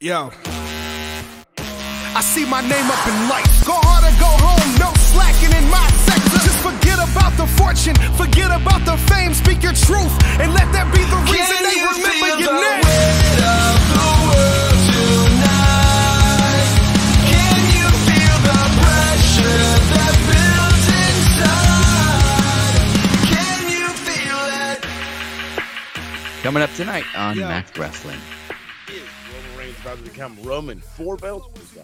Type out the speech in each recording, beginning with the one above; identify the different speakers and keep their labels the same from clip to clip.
Speaker 1: Yo. I see my name up in lights. Go hard or go home, no slacking in my sector. Just forget about the fortune, forget about the fame. Speak your truth, and let that be the reason
Speaker 2: Can
Speaker 1: they
Speaker 2: you
Speaker 1: remember
Speaker 2: feel
Speaker 1: your
Speaker 2: the
Speaker 1: name.
Speaker 2: weight of the world tonight? Can you feel the pressure that builds inside? Can you feel it?
Speaker 3: Coming up tonight on
Speaker 1: Yeah.
Speaker 3: Max Wrestling.
Speaker 4: To become Roman four belts?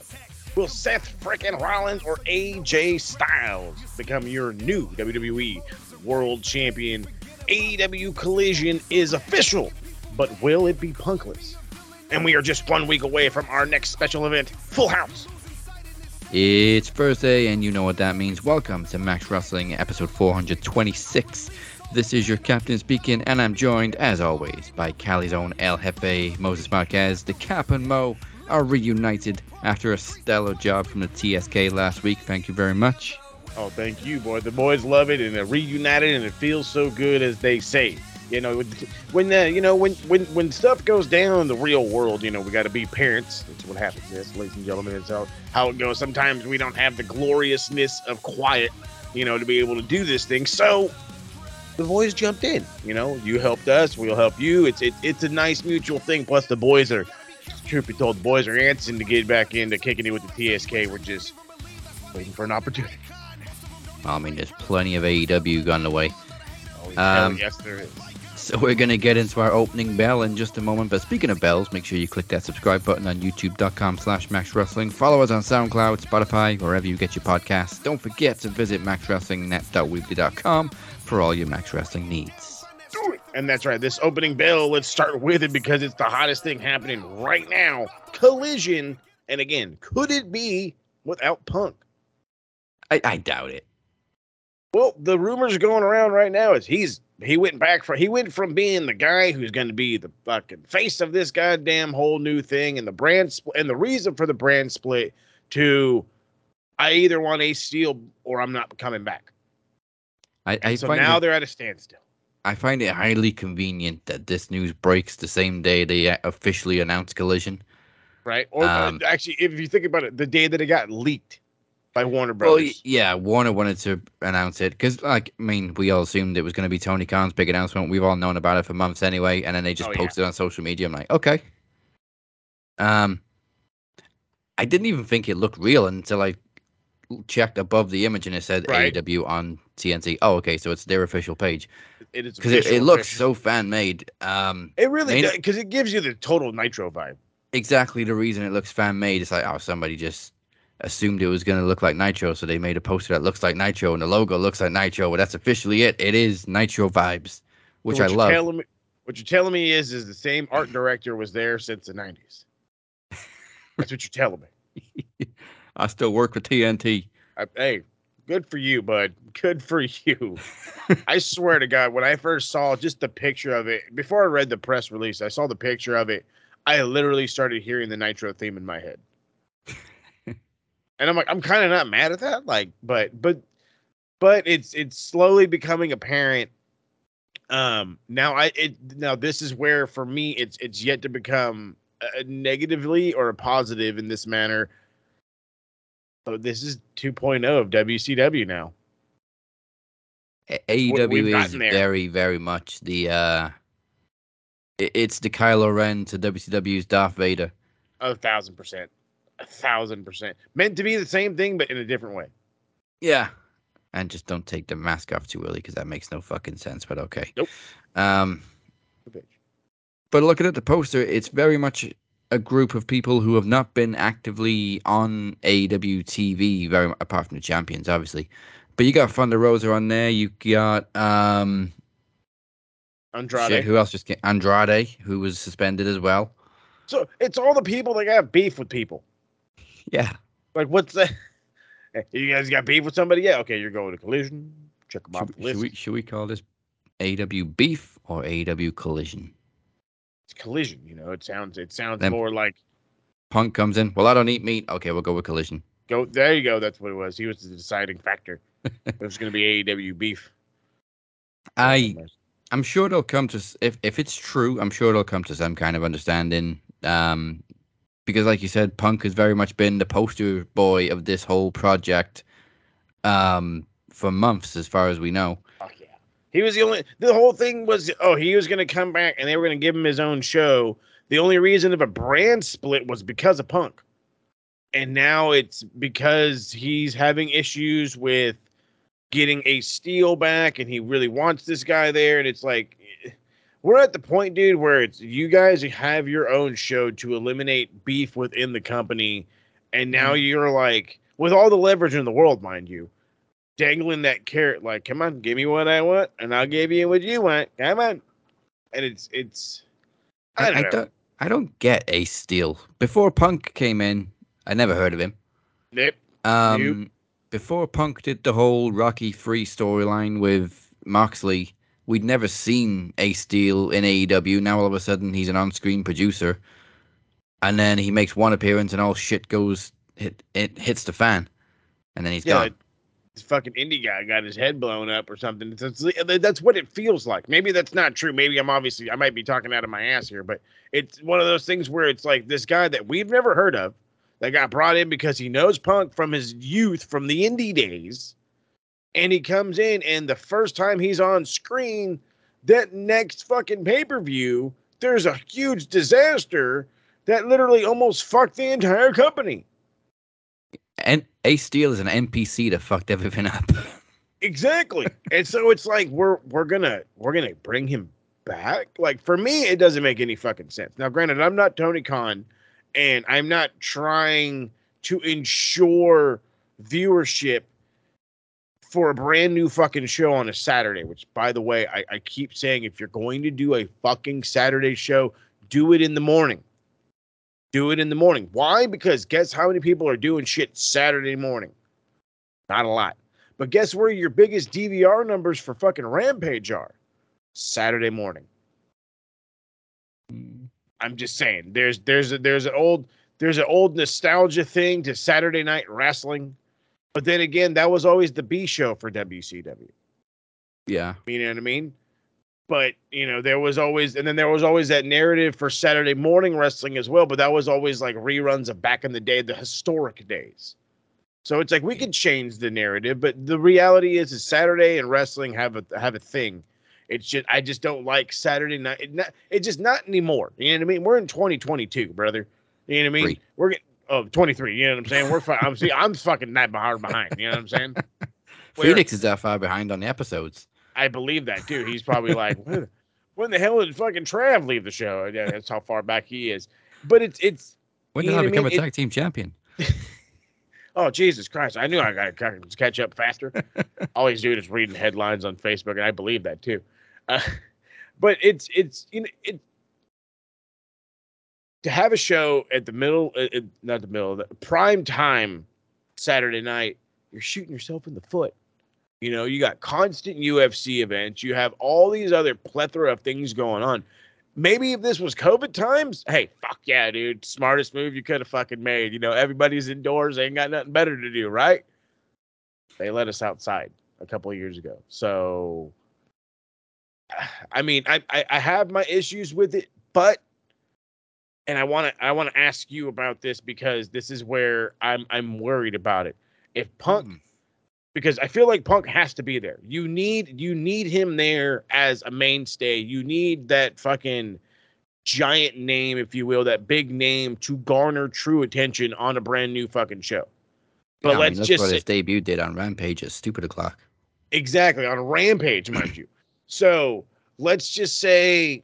Speaker 4: Will Seth frickin' Rollins or AJ Styles become your new WWE World Champion? AEW Collision is official, but will it be punkless? And we are just one week away from our next special event, Full House.
Speaker 3: It's Thursday, and you know what that means. Welcome to Max Wrestling, episode 426. This is your captain speaking, and I'm joined, as always, by Cali's own El Jefe, Moses Marquez. The Cap and Mo are reunited after a stellar job from the TSK last week. Thank you very much.
Speaker 4: Oh, thank you, boy. The boys love it, and they're reunited, and it feels so good, as they say. You know, when- when uh, you know when when when stuff goes down in the real world, you know, we got to be parents. That's what happens, yes, ladies and gentlemen. It's how how it goes. Sometimes we don't have the gloriousness of quiet, you know, to be able to do this thing. So the boys jumped in. You know, you helped us, we'll help you. It's it, it's a nice mutual thing. Plus, the boys are, truth be told, the boys are antsing to get back into kicking it with the TSK. We're just waiting for an opportunity.
Speaker 3: I mean, there's plenty of AEW gone away.
Speaker 4: Oh, hell
Speaker 3: Um,
Speaker 4: yes, there is.
Speaker 3: So we're going to get into our opening bell in just a moment. But speaking of bells, make sure you click that subscribe button on youtube.com slash Max Wrestling. Follow us on SoundCloud, Spotify, wherever you get your podcasts. Don't forget to visit maxwrestlingnet.weebly.com for all your Max Wrestling needs.
Speaker 4: And that's right. This opening bell, let's start with it because it's the hottest thing happening right now. Collision. And again, could it be without Punk?
Speaker 3: I, I doubt it.
Speaker 4: Well, the rumors going around right now is he's he went back for he went from being the guy who's going to be the fucking face of this goddamn whole new thing and the brand split and the reason for the brand split to I either want a Steel or I'm not coming back.
Speaker 3: I, I,
Speaker 4: so
Speaker 3: find
Speaker 4: now
Speaker 3: it,
Speaker 4: they're at a standstill.
Speaker 3: I find it highly convenient that this news breaks the same day they uh, officially announced Collision.
Speaker 4: right? Or uh,
Speaker 3: Um,
Speaker 4: actually, if you think about it, the day that it got leaked by Warner
Speaker 3: Well,
Speaker 4: Brothers.
Speaker 3: y- yeah, Warner wanted to announce it because, like, I mean, we all assumed it was going to be Tony Khan's big announcement. We've all known about it for months anyway, and then they just
Speaker 4: Oh, yeah.
Speaker 3: posted on social media. I'm like, okay. Um, I didn't even think it looked real until I checked above the image and it said
Speaker 4: Right.
Speaker 3: AEW on TNT. Oh, okay, so it's their official page
Speaker 4: it is
Speaker 3: because it, it looks so fan made. Um,
Speaker 4: It really does because it gives you the total Nitro vibe.
Speaker 3: exactly the reason it looks fan made. It's like, oh, somebody just assumed it was going to look like Nitro, so they made a poster that looks like Nitro, and the logo looks like Nitro. Well, that's officially it. It is Nitro vibes, which
Speaker 4: So
Speaker 3: I love.
Speaker 4: Me, what you're telling me is, is the same art director was there since the '90s. That's what you're telling me.
Speaker 3: I still work with TNT.
Speaker 4: I, hey, good for you, bud. Good for you. I swear to God, when I first saw just the picture of it, before I read the press release, I saw the picture of it. I literally started hearing the Nitro theme in my head, and I'm like, I'm kind of not mad at that. Like, but but but it's it's slowly becoming apparent. Um, now I it now this is where for me it's it's yet to become uh, negatively or a positive in this manner. So this is 2.0 of WCW now.
Speaker 3: AEW is very, very much the. uh it- It's the Kylo Ren to WCW's Darth Vader.
Speaker 4: A thousand percent. A thousand percent. Meant to be the same thing, but in a different way.
Speaker 3: Yeah. And just don't take the mask off too early because that makes no fucking sense. But okay.
Speaker 4: Nope.
Speaker 3: Um. But looking at the poster, it's very much a group of people who have not been actively on AEW TV, very apart from the champions, obviously. But you got Thunder Rosa on there. You got um,
Speaker 4: Andrade.
Speaker 3: shit, who else just came? Andrade, who was suspended as well.
Speaker 4: So it's all the people that got beef with people.
Speaker 3: Yeah,
Speaker 4: Like, what's that? You guys got beef with somebody? Yeah, okay, you're going to collision. Check them off
Speaker 3: should,
Speaker 4: the
Speaker 3: should
Speaker 4: list.
Speaker 3: we should we call this AW beef or AW collision?
Speaker 4: It's collision. You know, it sounds it sounds
Speaker 3: Then-
Speaker 4: more like
Speaker 3: Punk comes in. Well, I don't eat meat. Okay, we'll go with collision.
Speaker 4: go. There you go. That's what it was. He was the deciding factor. it was going to be AEW beef.
Speaker 3: I I'm sure they'll come to if if it's true. I'm sure they'll come to some kind of understanding. Um, because, like you said, Punk has very much been the poster boy of this whole project um, for months, as far as we know.
Speaker 4: He was the only. The whole thing was, oh, he was going to come back and they were going to give him his own show. The only reason of a brand split was because of Punk. And now it's because he's having issues with getting a steel back and he really wants this guy there. And it's like, we're at the point, dude, where it's you guys have your own show to eliminate beef within the company. And now mm-hmm. you're like, with all the leverage in the world, mind you, dangling that carrot, like, come on, give me what I want, and I'll give you what you want. Come on. And it's it's I don't know.
Speaker 3: don't, I don't get Ace Steel. Before Punk came in, I never heard of him.
Speaker 4: Nope.
Speaker 3: Um, before Punk did the whole Rocky Free storyline with Moxley, we'd never seen Ace Steel in AEW. Now all of a sudden he's an on-screen producer, and then he makes one appearance and all shit goes hit it hits the fan, and then he's
Speaker 4: Yeah,
Speaker 3: gone.
Speaker 4: This fucking indie guy got his head blown up or something. That's what it feels like. Maybe that's not true. Maybe I'm obviously I might be talking out of my ass here, but it's one of those things where it's like this guy that we've never heard of that got brought in because he knows Punk from his youth, from the indie days, and he comes in and the first time he's on screen, that next fucking pay per view, there's a huge disaster that literally almost fucked the entire company.
Speaker 3: And Ace Steel is an NPC that fucked everything up.
Speaker 4: Exactly. and so it's like we're we're gonna we're gonna bring him back. Like for me, it doesn't make any fucking sense. Now, granted, I'm not Tony Khan, and I'm not trying to ensure viewership for a brand new fucking show on a Saturday. Which, by the way, I, I keep saying if you're going to do a fucking Saturday show, do it in the morning. Do it in the morning. Why? Because guess how many people are doing shit Saturday morning? Not a lot. But guess where your biggest DVR numbers for fucking Rampage are? Saturday morning. Hmm. I'm just saying. There's there's a, there's an old there's an old nostalgia thing to Saturday night wrestling. But then again, that was always the B show for WCW.
Speaker 3: yeah.
Speaker 4: You know what I mean? But you know, there was always, and then there was always that narrative for Saturday morning wrestling as well. But that was always like reruns of back in the day, the historic days. So it's like we can change the narrative, but the reality is, is Saturday and wrestling have a have a thing. It's just I just don't like Saturday night. It not, it's just not anymore. You know what I mean? We're in 2022, brother. You know what I mean?
Speaker 3: Three.
Speaker 4: We're getting oh 23. You know what I'm saying? We're fi- I'm see I'm fucking that far behind. You know what I'm saying? Where-
Speaker 3: Phoenix is that far behind on the episodes.
Speaker 4: I believe that too. He's probably like, when, when the hell did fucking Trav leave the show? Yeah, that's how far back he is. But it's it's
Speaker 3: When did I
Speaker 4: what I
Speaker 3: become
Speaker 4: mean?
Speaker 3: a tag team champion?
Speaker 4: oh Jesus Christ! I knew I got to catch up faster. All he's doing is reading headlines on Facebook, and I believe that too. Uh, but it's it's you know it to have a show at the middle, uh, uh, not the middle, the prime time Saturday night. You're shooting yourself in the foot. You know, you got constant UFC events. You have all these other plethora of things going on. Maybe if this was COVID times, hey, fuck yeah, dude. Smartest move you could have fucking made. You know, everybody's indoors. They ain't got nothing better to do, right? They let us outside a couple of years ago. So, I mean, I, I, I have my issues with it, but and I want to I want to ask you about this because this is where I'm I'm worried about it. If Punk
Speaker 3: Mm.
Speaker 4: Because I feel like Punk has to be there. You need you need him there as a mainstay. You need that fucking giant name, if you will, that big name to garner true attention on a brand new fucking show. But
Speaker 3: Yeah, I mean,
Speaker 4: let's
Speaker 3: that's
Speaker 4: just
Speaker 3: what his debut did on Rampage at Stupid O'clock.
Speaker 4: exactly on Rampage, mind you. So let's just say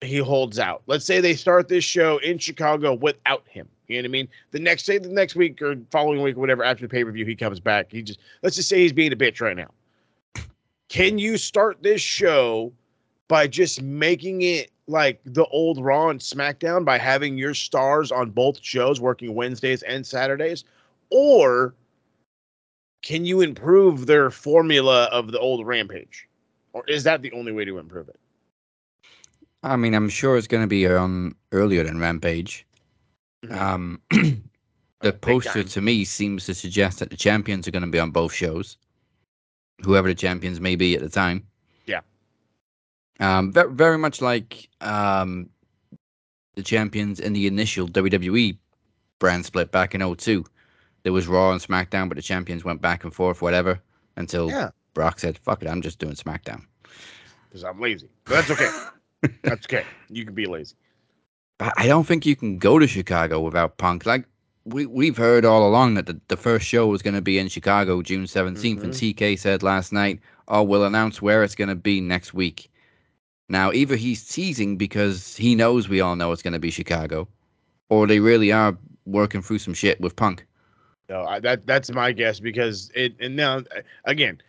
Speaker 4: he holds out. Let's say they start this show in Chicago without him. You know what I mean? The next day, the next week or following week, or whatever, after the pay per view, he comes back. He just let's just say he's being a bitch right now. Can you start this show by just making it like the old Raw and SmackDown by having your stars on both shows working Wednesdays and Saturdays? Or can you improve their formula of the old Rampage? Or is that the only way to improve it?
Speaker 3: I mean, I'm sure it's going to be on earlier than Rampage.
Speaker 4: Mhm.
Speaker 3: Um, the poster to me seems to suggest that the champions are going to be on both shows, whoever the champions may be at the time.
Speaker 4: Yeah.
Speaker 3: Um, very, very much like um, the champions in the initial WWE brand split back in 02. There was Raw and SmackDown, but the champions went back and forth, whatever, until
Speaker 4: Yeah.
Speaker 3: Brock said, "Fuck it, I'm just doing SmackDown."
Speaker 4: because I'm lazy. But that's okay. that's okay. You can be lazy.
Speaker 3: But I don't think you can go to Chicago without Punk. Like we we've heard all along that the, the first show was going to be in Chicago June 17th, and mm-hmm. TK said last night, "Oh, we'll announce where it's going to be next week." Now, either he's teasing because he knows we all know it's going to be Chicago, or they really are working through some shit with Punk.
Speaker 4: No, I, that that's my guess because it and now uh, again,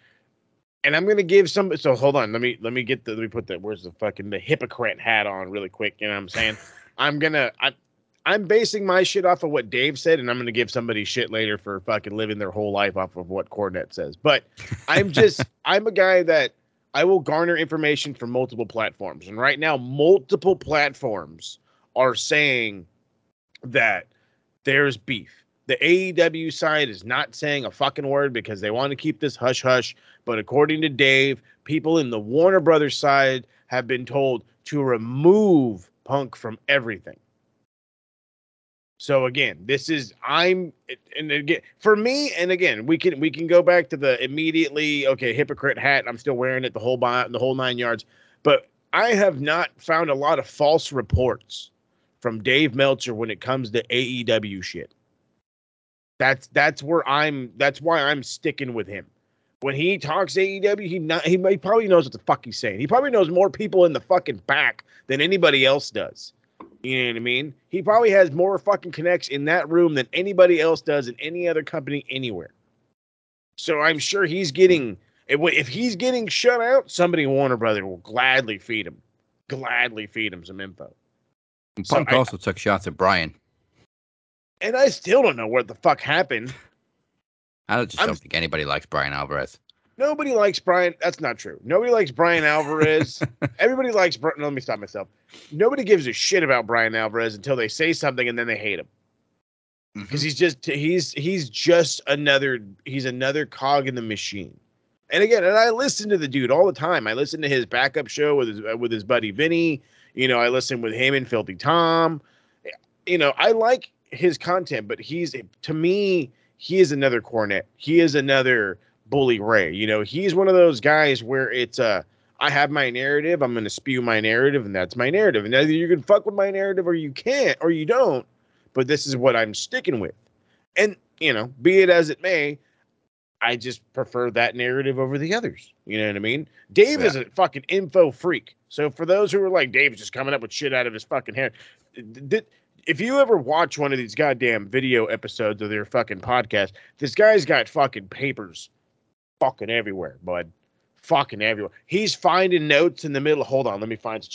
Speaker 4: and I'm gonna give some. So hold on, let me let me get the let me put the where's the fucking the hypocrite hat on really quick. You know what I'm saying? I'm gonna I. I'm basing my shit off of what Dave said, and I'm gonna give somebody shit later for fucking living their whole life off of what Cornette says. But I'm just I'm a guy that I will garner information from multiple platforms, and right now multiple platforms are saying that there's beef. The AEW side is not saying a fucking word because they want to keep this hush hush. But according to Dave, people in the Warner Brothers side have been told to remove Punk from everything. So again, this is I'm and again for me, and again we can we can go back to the immediately okay hypocrite hat. I'm still wearing it the whole bi- the whole nine yards, but I have not found a lot of false reports from Dave Meltzer when it comes to AEW shit. That's that's where I'm. That's why I'm sticking with him. When he talks AEW, he not he, he probably knows what the fuck he's saying. He probably knows more people in the fucking back than anybody else does. You know what I mean? He probably has more fucking connects in that room than anybody else does in any other company anywhere. So I'm sure he's getting if if he's getting shut out, somebody in Warner Brother will gladly feed him, gladly feed him some info.
Speaker 3: And
Speaker 4: So
Speaker 3: Punk
Speaker 4: I-
Speaker 3: also took shots at Brian.
Speaker 4: And I still don't know what the fuck happened.
Speaker 3: I just
Speaker 4: I'm-
Speaker 3: don't think anybody likes Brian Alvarez.
Speaker 4: Nobody likes Brian. That's not true. Nobody likes Brian Alvarez. Everybody likes. No, let me stop myself. Nobody gives a shit about Brian Alvarez until they say something and then they hate him mm-hmm. because he's just he's he's just another he's another cog in the machine. And again, and I listen to the dude all the time. I listen to his backup show with his with his buddy Vinny. You know, I listen with him and Filthy Tom. You know, I like his content, but he's to me he is another Cornette. He is another bully Ray. You know, he's one of those guys where it's uh I have my narrative, I'm gonna spew my narrative, and that's my narrative. And either you can fuck with my narrative or you can't, or you don't. But this is what I'm sticking with. And you know, be it as it may, I just prefer that narrative over the others. You know what I mean? Dave is a fucking info freak. So for those who are like, Dave's just coming up with shit out of his fucking hair. th- th- If you ever watch one of these goddamn video episodes of their fucking podcast, this guy's got fucking papers fucking everywhere, bud. Fucking everywhere. He's finding notes in the middle. Hold on, let me find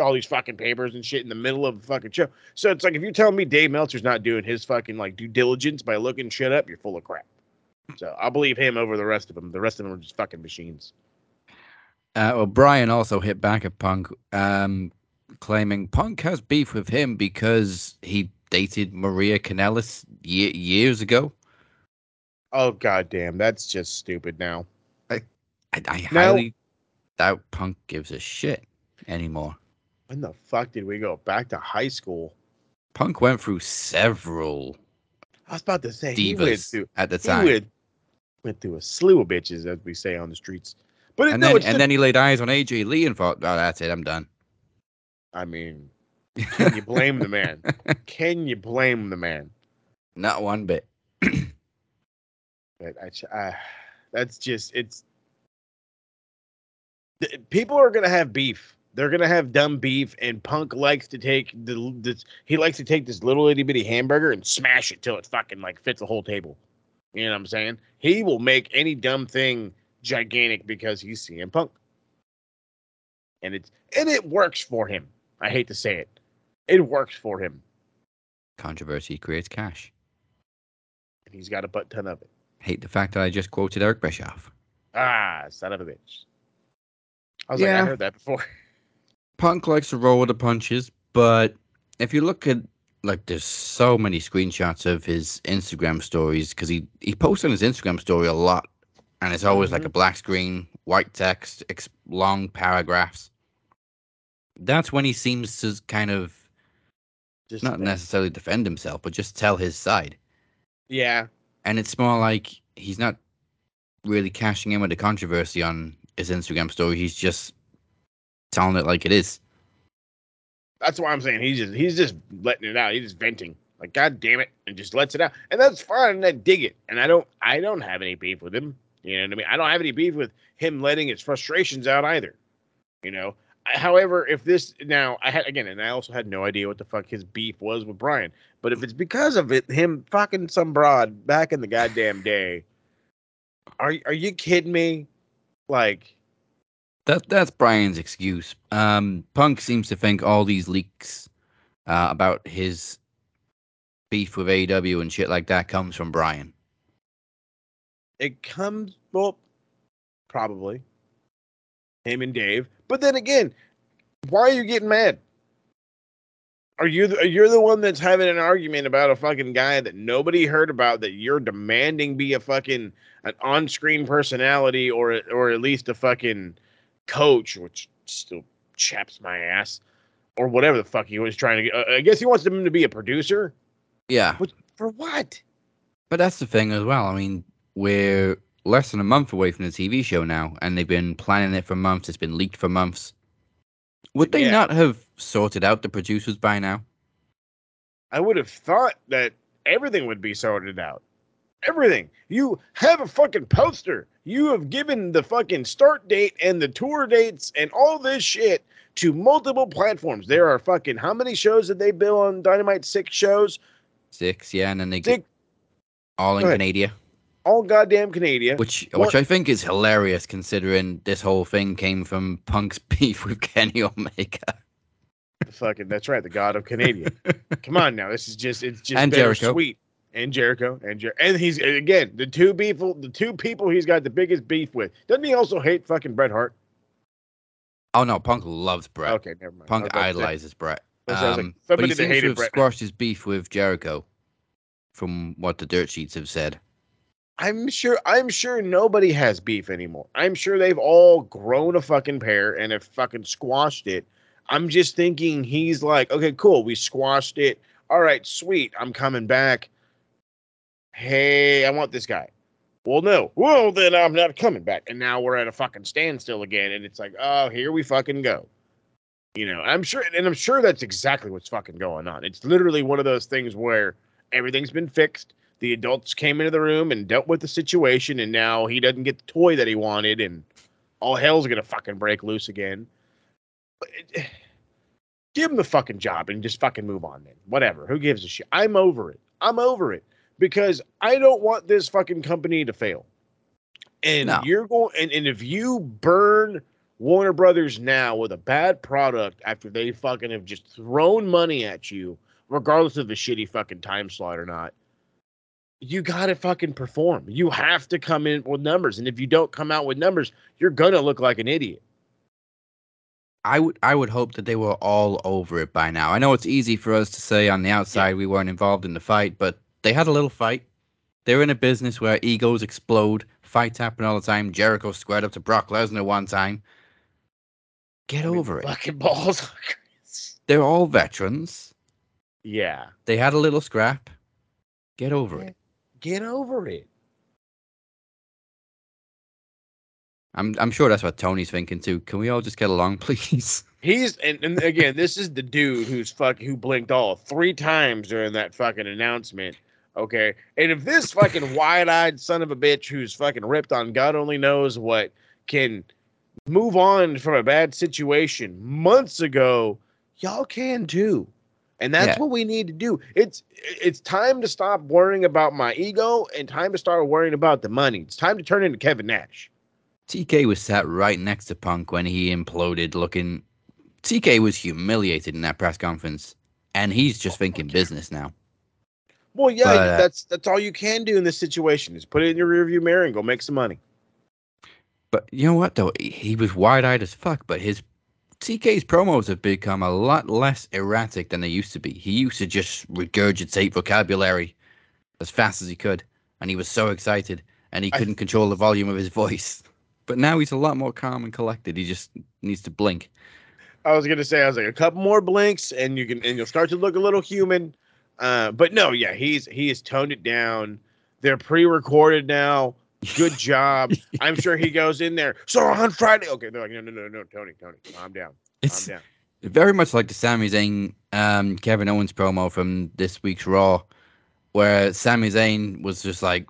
Speaker 4: all these fucking papers and shit in the middle of the fucking show. So it's like if you tell me Dave Meltzer's not doing his fucking like due diligence by looking shit up, you're full of crap. So I'll believe him over the rest of them. The rest of them are just fucking machines.
Speaker 3: Uh, well, Brian also hit back at Punk, um, claiming Punk has beef with him because he dated Maria Kanellis ye- years ago.
Speaker 4: Oh goddamn, that's just stupid now.
Speaker 3: I, I
Speaker 4: Now-
Speaker 3: highly doubt Punk gives a shit anymore.
Speaker 4: When the fuck did we go back to high school?
Speaker 3: Punk went through several
Speaker 4: I was about to say he went through
Speaker 3: at the
Speaker 4: he
Speaker 3: time,
Speaker 4: went, went through a slew of bitches, as we say on the streets. But it,
Speaker 3: and
Speaker 4: no,
Speaker 3: then and then he laid eyes on AJ Lee and thought, "Oh, that's it, I'm done."
Speaker 4: I mean, can you blame the man? Can you blame the man?
Speaker 3: Not one bit.
Speaker 4: But I, uh, that's just it's. People are gonna have beef. They're gonna have dumb beef, and Punk likes to take the this. He likes to take this little itty bitty hamburger and smash it till it fucking like fits the whole table. You know what I'm saying? He will make any dumb thing gigantic because he's CM Punk, and it's and it works for him. I hate to say it, it works for him,
Speaker 3: Controversy creates cash.
Speaker 4: and he's got a butt ton of it.
Speaker 3: Hate the fact that I just quoted Eric Bischoff.
Speaker 4: Ah, son of a bitch. I was like,
Speaker 3: Yeah.
Speaker 4: I heard that before.
Speaker 3: Punk likes to roll with the punches, but if you look at like there's so many screenshots of his Instagram stories because he he posts on his Instagram story a lot, and it's always like a black screen, white text, ex- long paragraphs. That's when he seems to kind of
Speaker 4: Just
Speaker 3: not necessarily defend himself, but just tell his side.
Speaker 4: Yeah,
Speaker 3: And it's more like he's not really cashing in with the controversy on his Instagram story. He's just telling it like it is.
Speaker 4: that's why I'm saying he's just he's just letting it out. He's just venting. Like, God damn it, and just lets it out. And that's fine, and I dig it. And I don't I don't have any beef with him. You know what I mean? I don't have any beef with him letting his frustrations out either. You know. However, if this now I had again, and I also had no idea what the fuck his beef was with Brian. But if it's because of it, him fucking some broad back in the goddamn day, are are you kidding me? Like,
Speaker 3: That that's Brian's excuse. Um, Punk seems to think all these leaks uh, about his beef with AEW and shit like that comes from Brian.
Speaker 4: it comes well probably him and dave but then again why are you getting mad? Are you the, you're the one that's having an argument about a fucking guy that nobody heard about that you're demanding be a fucking an on-screen personality or or at least a fucking coach which still chaps my ass or whatever the fuck he was trying to get uh, i guess he wants him to be a producer?
Speaker 3: Yeah,
Speaker 4: for what?
Speaker 3: But that's the thing as well. I mean, we're less than a month away from the TV show now, and they've been planning it for months. It's been leaked for months. Would they
Speaker 4: Yeah.
Speaker 3: not have sorted out the producers by now?
Speaker 4: I would have thought that everything would be sorted out. Everything. You have a fucking poster. You have given the fucking start date and the tour dates and all this shit to multiple platforms. There are fucking how many shows did they bill on Dynamite? Six shows,
Speaker 3: Six, yeah, and then they get
Speaker 4: Six,
Speaker 3: all in Canada,
Speaker 4: all goddamn Canadian.
Speaker 3: which
Speaker 4: What-
Speaker 3: which I think is hilarious considering this whole thing came from Punk's beef with Kenny Omega
Speaker 4: fucking that's right, the god of Canadian. Come on now, this is just it's just
Speaker 3: And Jericho.
Speaker 4: sweet. And Jericho and Jer- and he's and again the two people the two people he's got the biggest beef with. Doesn't he also hate fucking Bret Hart?
Speaker 3: Oh no, Punk loves Bret.
Speaker 4: Okay, never mind.
Speaker 3: Punk
Speaker 4: I was about to say-
Speaker 3: idolizes Bret.
Speaker 4: I was- I was like,
Speaker 3: Um, but he seems to have
Speaker 4: Bret.
Speaker 3: squashed his beef with Jericho, from what the dirt sheets have said.
Speaker 4: I'm sure I'm sure nobody has beef anymore. I'm sure they've all grown a fucking pair and have fucking squashed it. I'm just thinking he's like, okay, cool, we squashed it. All right, sweet. I'm coming back. Hey, I want this guy. Well, no. Well, then I'm not coming back. And now we're at a fucking standstill again. And it's like, oh, here we fucking go. You know, I'm sure, and I'm sure that's exactly what's fucking going on. It's literally one of those things where everything's been fixed the adults came into the room and dealt with the situation, and now he doesn't get the toy that he wanted, and all hell's gonna fucking break loose again. It- give him the fucking job and just fucking move on, then. Whatever. Who gives a shit? I'm over it. I'm over it because I don't want this fucking company to fail. And
Speaker 3: No.
Speaker 4: you're going, and, and if you burn Warner Brothers now with a bad product after they fucking have just thrown money at you, regardless of the shitty fucking time slot or not, you gotta fucking perform. You have to come in with numbers, and if you don't come out with numbers, you're gonna look like an idiot.
Speaker 3: I would I would hope that they were all over it by now. I know it's easy for us to say on the outside we weren't involved in the fight, but they had a little fight. They're in a business where egos explode, fights happen all the time. Jericho squared up to Brock Lesnar one time. Get
Speaker 4: I mean,
Speaker 3: over it.
Speaker 4: Fucking balls.
Speaker 3: They're all veterans.
Speaker 4: yeah,
Speaker 3: They had a little scrap. Get over it.
Speaker 4: Get over it.
Speaker 3: I'm I'm sure that's what Tony's thinking too. Can we all just get along, please?
Speaker 4: He's and, and again, this is the dude who's fuck who blinked all three times during that fucking announcement. Okay, and if this fucking wide-eyed son of a bitch who's fucking ripped on God only knows what can move on from a bad situation months ago, y'all can too. And that's
Speaker 3: Yeah.
Speaker 4: what we need to do. It's it's time to stop worrying about my ego and time to start worrying about the money. It's time to turn into Kevin Nash.
Speaker 3: TK was sat right next to Punk when he imploded, looking. TK was humiliated in that press conference, and he's just thinking business now.
Speaker 4: Well, yeah,
Speaker 3: But, uh,
Speaker 4: that's that's all you can do in this situation is put it in your rearview mirror and go make some money.
Speaker 3: But you know what though? He- He was wide eyed as fuck, but his TK's promos have become a lot less erratic than they used to be. He used to just regurgitate vocabulary as fast as he could, and he was so excited, and he
Speaker 4: I-
Speaker 3: couldn't control the volume of his voice. But now he's a lot more calm and collected. He just needs to blink.
Speaker 4: I was gonna say I was like a couple more blinks and you can and you'll start to look a little human. Uh, but no, yeah, he's he has toned it down. They're pre-recorded now. Good job. I'm sure he goes in there. So on Friday, okay. They're like, no, no, no, no, Tony, Tony, calm down, calm
Speaker 3: It's
Speaker 4: down.
Speaker 3: very much like the Sami Zayn, um, Kevin Owens promo from this week's Raw, where Sami Zayn was just like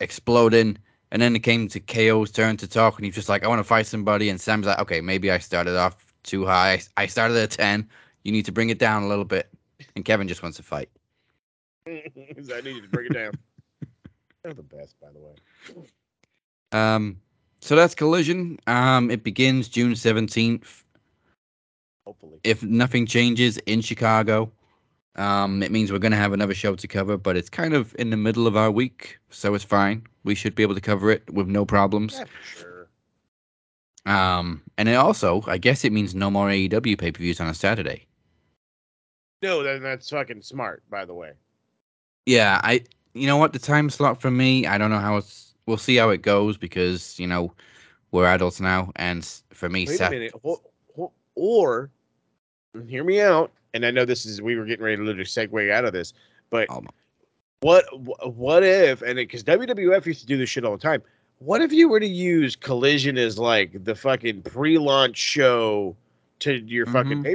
Speaker 3: exploding, and then it came to KO's turn to talk, and he's just like, I want to fight somebody, and Sam's like, okay, maybe I started off too high. I started at ten. You need to bring it down a little bit, and Kevin just wants to fight.
Speaker 4: I need you to bring it down. They're the best, by the way.
Speaker 3: Um, so that's Collision. Um, it begins June seventeenth.
Speaker 4: Hopefully.
Speaker 3: if nothing changes in Chicago, um, it means we're going to have another show to cover, but it's kind of in the middle of our week, so it's fine. We should be able to cover it with no problems.
Speaker 4: Yeah, sure.
Speaker 3: Um, and it also, I guess it means no more AEW pay per views on a Saturday.
Speaker 4: No, then that's fucking smart, by the way.
Speaker 3: Yeah, I, you know what, the time slot for me, I don't know how it's, we'll see how it goes because, you know, we're adults now, and for me,
Speaker 4: Wait a minute. Ho- Or, hear me out. And I know this is we were getting ready to literally segue out of this, but
Speaker 3: Oh.
Speaker 4: what what if and because WWF used to do this shit all the time. What if you were to use Collision as like the fucking pre-launch show to your fucking
Speaker 3: Mhm.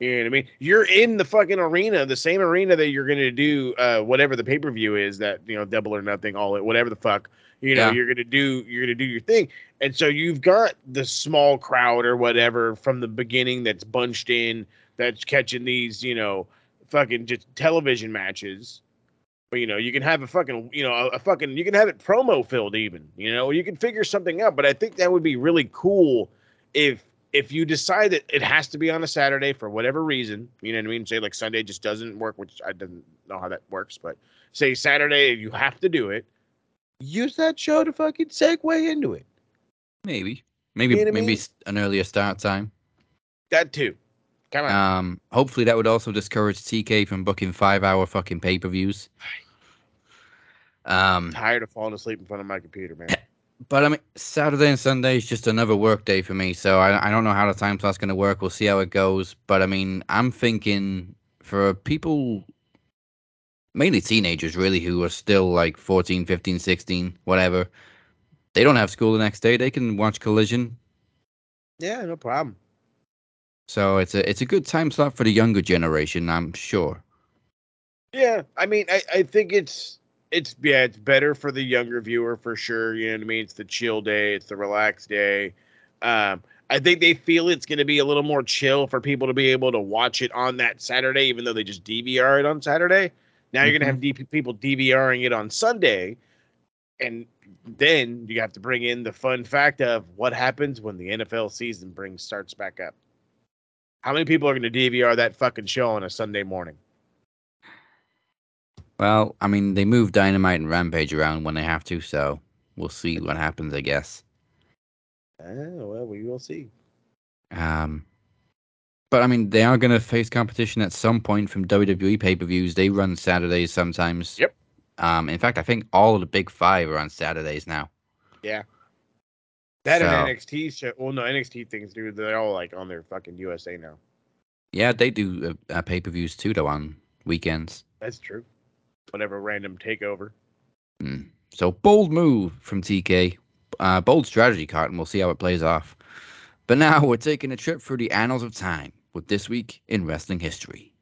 Speaker 4: You know what I mean? You're in the fucking arena, the same arena that you're gonna do uh, whatever the pay per view is. That you know, double or nothing, all it, whatever the fuck. You know,
Speaker 3: Yeah.
Speaker 4: you're gonna do you're gonna do your thing, and so you've got the small crowd or whatever from the beginning that's bunched in, that's catching these, you know, fucking just television matches. But you know, you can have a fucking, you know, a, a fucking, you can have it promo filled even, you know, you can figure something out. But I think that would be really cool if if you decide that it has to be on a Saturday for whatever reason, you know what I mean? Say like Sunday just doesn't work, which I don't know how that works, but say Saturday you have to do it. Use that show to fucking segue into it.
Speaker 3: maybe, maybe,
Speaker 4: know what I
Speaker 3: maybe
Speaker 4: mean?
Speaker 3: an earlier start time.
Speaker 4: That too. Come on.
Speaker 3: Um, hopefully that would also discourage TK from booking five hour fucking pay per views. Um,
Speaker 4: tired of falling asleep in front of my computer, man.
Speaker 3: but I mean, Saturday and Sunday is just another work day for me, so I, I don't know how the time slot's going to work. We'll see how it goes. But I mean, I'm thinking for people, mainly teenagers, really, who are still like 14, 15, 16, whatever, they don't have school the next day. They can watch Collision.
Speaker 4: Yeah, no problem.
Speaker 3: So it's a it's a good time slot for the younger generation, I'm sure.
Speaker 4: Yeah, I mean, I, I think it's it's yeah, it's better for the younger viewer for sure. You know what I mean? It's the chill day, it's the relaxed day. Um, I think they feel it's going to be a little more chill for people to be able to watch it on that Saturday, even though they just DVR it on Saturday. Now you're going to have DP people DVRing it on Sunday, and then you have to bring in the fun fact of what happens when the NFL season brings starts back up. How many people are going to DVR that fucking show on a Sunday morning?
Speaker 3: Well, I mean, they move Dynamite and Rampage around when they have to, so we'll see what happens, I guess.
Speaker 4: Ah, well, we will see.
Speaker 3: Um, but I mean, they are going to face competition at some point from WWE pay per views. They run Saturdays sometimes.
Speaker 4: Yep.
Speaker 3: Um, in fact, I think all of the big five are on Saturdays now. Yeah.
Speaker 4: That
Speaker 3: So-
Speaker 4: and NXT show. Well, no, NXT things, dude. They're all like on their fucking USA now.
Speaker 3: Yeah, they do uh, uh, pay per views too, though, on weekends.
Speaker 4: That's true. Whatever random takeover.
Speaker 3: Mm. So bold move from TK. Uh, bold strategy, Cotton. We'll see how it plays off. But now we're taking a trip through the annals of time with this week in wrestling history.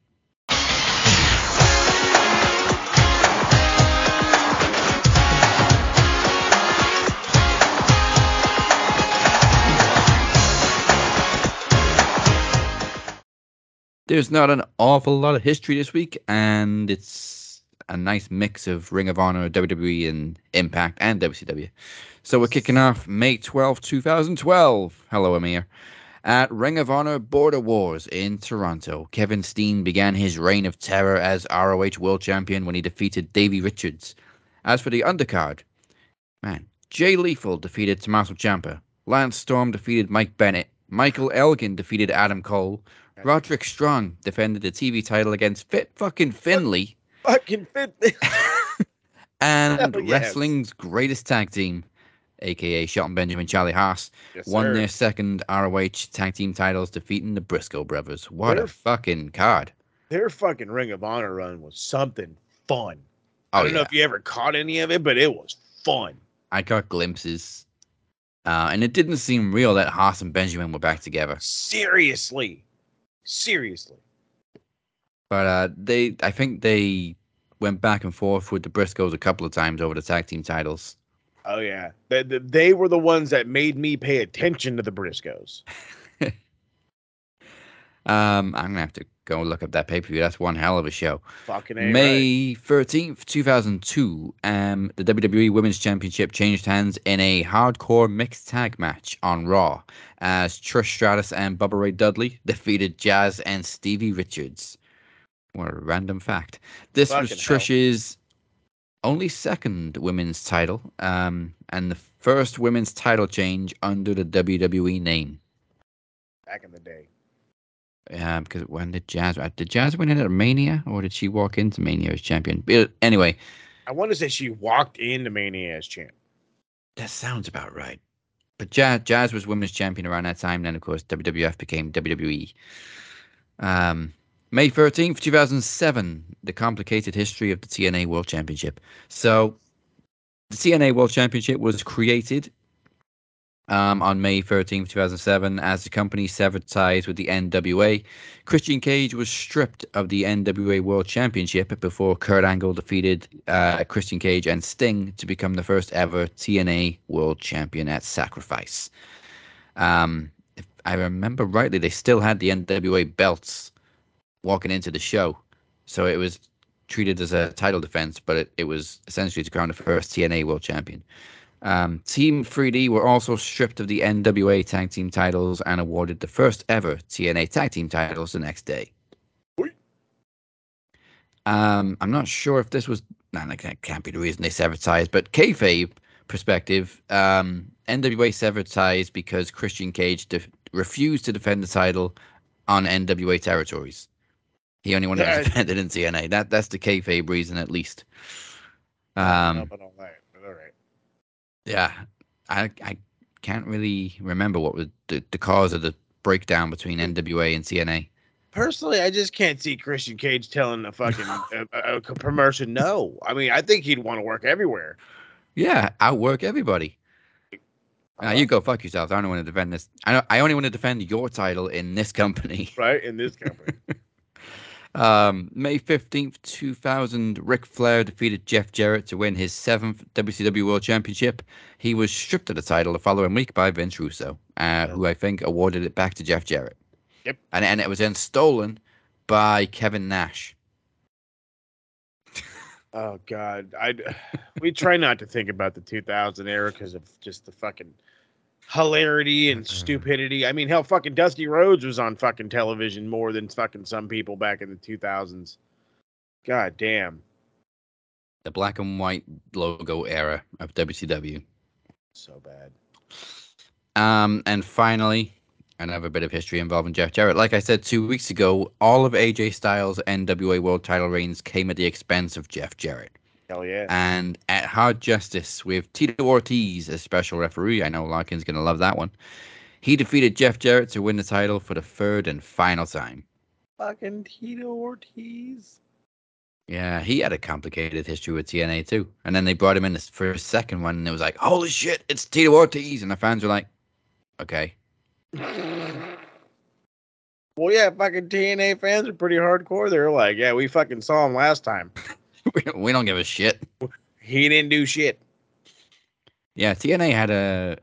Speaker 3: There's not an awful lot of history this week, and it's a nice mix of Ring of Honor, WWE, and Impact, and WCW. So we're kicking off May 12, 2012. Hello, Amir. At Ring of Honor Border Wars in Toronto, Kevin Steen began his reign of terror as ROH World Champion when he defeated Davey Richards. As for the undercard, man, Jay Lethal defeated Tommaso Ciampa. Lance Storm defeated Mike Bennett. Michael Elgin defeated Adam Cole. Roderick Strong defended the TV title against Fit fucking Finlay.
Speaker 4: Fucking fit.
Speaker 3: And
Speaker 4: Hell yes.
Speaker 3: wrestling's greatest tag team, aka Shelton Benjamin, Charlie Haas,
Speaker 4: Yes,
Speaker 3: won
Speaker 4: sir.
Speaker 3: their second ROH tag team titles, defeating the Briscoe brothers. What
Speaker 4: They're-
Speaker 3: a fucking card!
Speaker 4: Their fucking Ring of Honor run was something fun.
Speaker 3: Oh
Speaker 4: I don't know if you ever caught any of it, but it was fun.
Speaker 3: I got glimpses, uh, and it didn't seem real that Haas and Benjamin were back together.
Speaker 4: Seriously. Seriously.
Speaker 3: But uh, they, I think they went back and forth with the Briscoes a couple of times over the tag team titles.
Speaker 4: Oh yeah. They, they, were the ones that made me pay attention to the Briscoes.
Speaker 3: Um, I'm gonna have to go look up that pay per view. That's one hell of a show.
Speaker 4: Fucking A.
Speaker 3: May 13th, 2002, um, the WWE Women's Championship changed hands in a hardcore mixed tag match on Raw as Trish Stratus and Bubba Ray Dudley defeated Jazz and Stevie Richards. What a random fact. This was
Speaker 4: Fucking hell.
Speaker 3: Trish's only second women's title um, and the first women's title change under the WWE name.
Speaker 4: back in the day.
Speaker 3: Yeah, because when did Jazz uh, did Jazz win it at Mania or did she walk into Mania as champion? But anyway,
Speaker 4: I want to say she walked into Mania as champ.
Speaker 3: that sounds about right. But Jazz, Jazz was women's champion around that time. Then of course WWF became WWE. Um, May thirteenth, two thousand seven. The complicated history of the TNA World Championship. So, the TNA World Championship was created um, on May 13th, 2007, as the company severed ties with the NWA. Christian Cage was stripped of the NWA World Championship before Kurt Angle defeated uh, Christian Cage and Sting to become the first ever TNA World Champion at Sacrifice. Um, if I remember rightly, they still had the NWA belts walking into the show. So it was treated as a title defense, but it, it was essentially to crown the first TNA World Champion. Um, Team 3D were also stripped of the NWA tag team titles and awarded the first ever TNA tag team titles the next day. Um, I'm not sure if this was, nah, that can't be the reason they severed ties, but kayfabe perspective, um, NWA severed ties because Christian Cage def- refused to defend the title on NWA territories. He only wanted
Speaker 4: Yeah.
Speaker 3: to defend it in TNA. That that's the kayfabe reason, at least.
Speaker 4: Um, but all right, but all right.
Speaker 3: yeah, I I can't really remember what was the, the cause of the breakdown between NWA and TNA.
Speaker 4: Personally, I just can't see Christian Cage telling a fucking a, a, a promotion no. I mean, I think he'd want to work everywhere.
Speaker 3: Yeah, outwork everybody. Now
Speaker 4: Uh,
Speaker 3: you go fuck yourself. I only want to defend this. I I only want to defend your title in this company.
Speaker 4: right in this company.
Speaker 3: Um, May fifteenth, two thousand. Ric Flair defeated Jeff Jarrett to win his seventh WCW World Championship. He was stripped of the title the following week by Vince Russo, uh, who I think awarded it back to Jeff Jarrett.
Speaker 4: Yep.
Speaker 3: And and it was then stolen by Kevin Nash.
Speaker 4: oh God, I we try not to think about the 2000 era because of just the fucking hilarity and stupidity. I mean, hell, fucking Dusty Rhodes was on fucking television more than fucking some people back in the 2000s. God damn,
Speaker 3: The black and white logo era of WCW.
Speaker 4: so bad.
Speaker 3: Um, and finally, another bit of history involving Jeff Jarrett. Like I said two weeks ago, all of AJ Styles' NWA World Title reigns came at the expense of Jeff Jarrett.
Speaker 4: Hell yeah.
Speaker 3: And at Hard Justice, with Tito Ortiz as special referee, I know Larkin's gonna love that one. He defeated Jeff Jarrett to win the title for the third and final time.
Speaker 4: fucking Tito Ortiz.
Speaker 3: Yeah, he had a complicated history with TNA too. And then they brought him in for his second one, and it was like, holy shit, it's Tito Ortiz. And the fans were like, okay.
Speaker 4: Well, yeah, fucking TNA fans are pretty hardcore. They're like, yeah, we fucking saw him last time.
Speaker 3: we don't give a shit.
Speaker 4: He didn't do shit.
Speaker 3: Yeah, TNA had a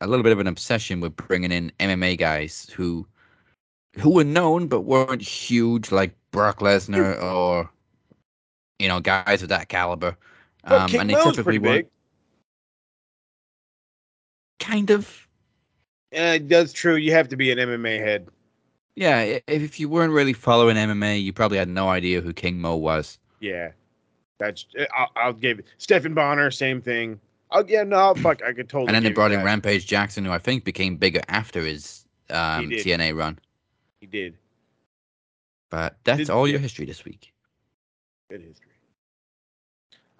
Speaker 3: a little bit of an obsession with bringing in MMA guys who who were known but weren't huge like Brock Lesnar or you know guys of that caliber. Um,
Speaker 4: King
Speaker 3: and they
Speaker 4: Mo's
Speaker 3: typically weren't kind of
Speaker 4: Yeah, that's true. You have to be an MMA head.
Speaker 3: yeah. If you weren't really following MMA, you probably had no idea who King Mo was.
Speaker 4: Yeah, that's. I'll, I'll give it. Stephan Bonnar, same thing. Oh yeah, no, fuck, I could totally.
Speaker 3: And then they brought in
Speaker 4: that.
Speaker 3: Rampage Jackson, who I think became bigger after his um. TNA run.
Speaker 4: He did.
Speaker 3: But that's
Speaker 4: Did-
Speaker 3: all your history this week.
Speaker 4: Good history.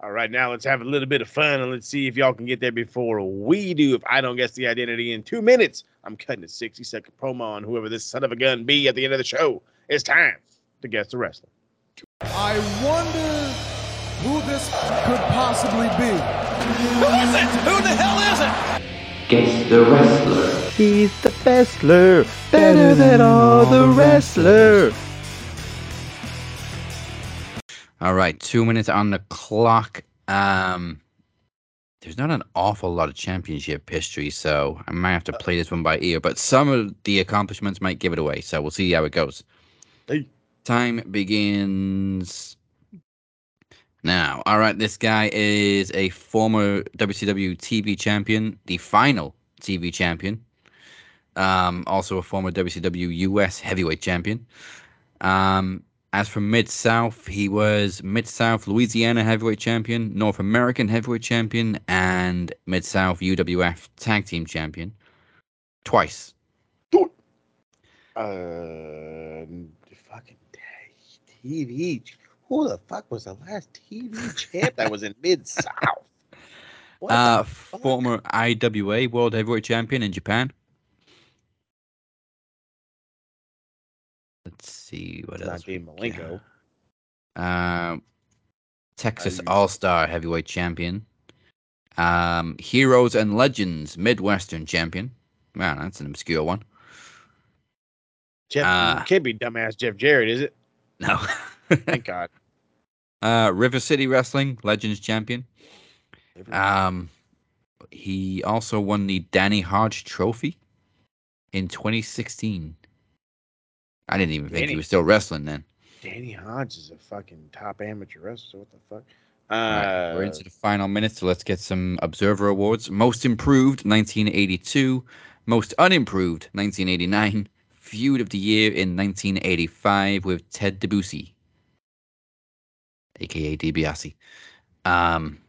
Speaker 4: All right, now let's have a little bit of fun and let's see if y'all can get there before we do. If I don't guess the identity in two minutes, I'm cutting a 60 second promo on whoever this son of a gun be at the end of the show. It's time to guess the wrestler.
Speaker 1: I wonder who this could possibly be. Who is it? Who the hell is it?
Speaker 3: Guess the wrestler. He's the wrestler, better than all the wrestlers. All right, two minutes on the clock. Um, there's not an awful lot of championship history, so I might have to play this one by ear. But some of the accomplishments might give it away, so we'll see how it goes.
Speaker 4: Hey.
Speaker 3: Time begins now. All right, this guy is a former WCW TV champion, the final TV champion. Um, also a former WCW US heavyweight champion. Um, as for Mid South, he was Mid South Louisiana heavyweight champion, North American heavyweight champion, and Mid South UWF tag team champion twice.
Speaker 4: Uh, fucking TV. Who the fuck was the last TV champ that was in Mid South?
Speaker 3: Uh, former IWA World Heavyweight Champion in Japan. Let's see what
Speaker 4: Not
Speaker 3: else.
Speaker 4: Dave
Speaker 3: we
Speaker 4: Malenko.
Speaker 3: Um, Texas All Star Heavyweight Champion. Um, Heroes and Legends Midwestern Champion. Wow, that's an obscure one.
Speaker 4: Jeff
Speaker 3: Uh,
Speaker 4: can't be dumbass Jeff Jarrett, is it?
Speaker 3: No.
Speaker 4: Thank God.
Speaker 3: uh, River City Wrestling Legends Champion. Um, he also won the Danny Hodge Trophy in 2016. I didn't even think he was still wrestling then.
Speaker 4: Danny Hodge is a fucking top amateur wrestler. What the fuck?
Speaker 3: Right,
Speaker 4: Uh,
Speaker 3: we're into the final minutes, so let's get some Observer Awards. Most Improved, 1982. Most Unimproved, 1989. Feud of the Year in 1985 with Ted DeBussy, aka DiBiase. Um,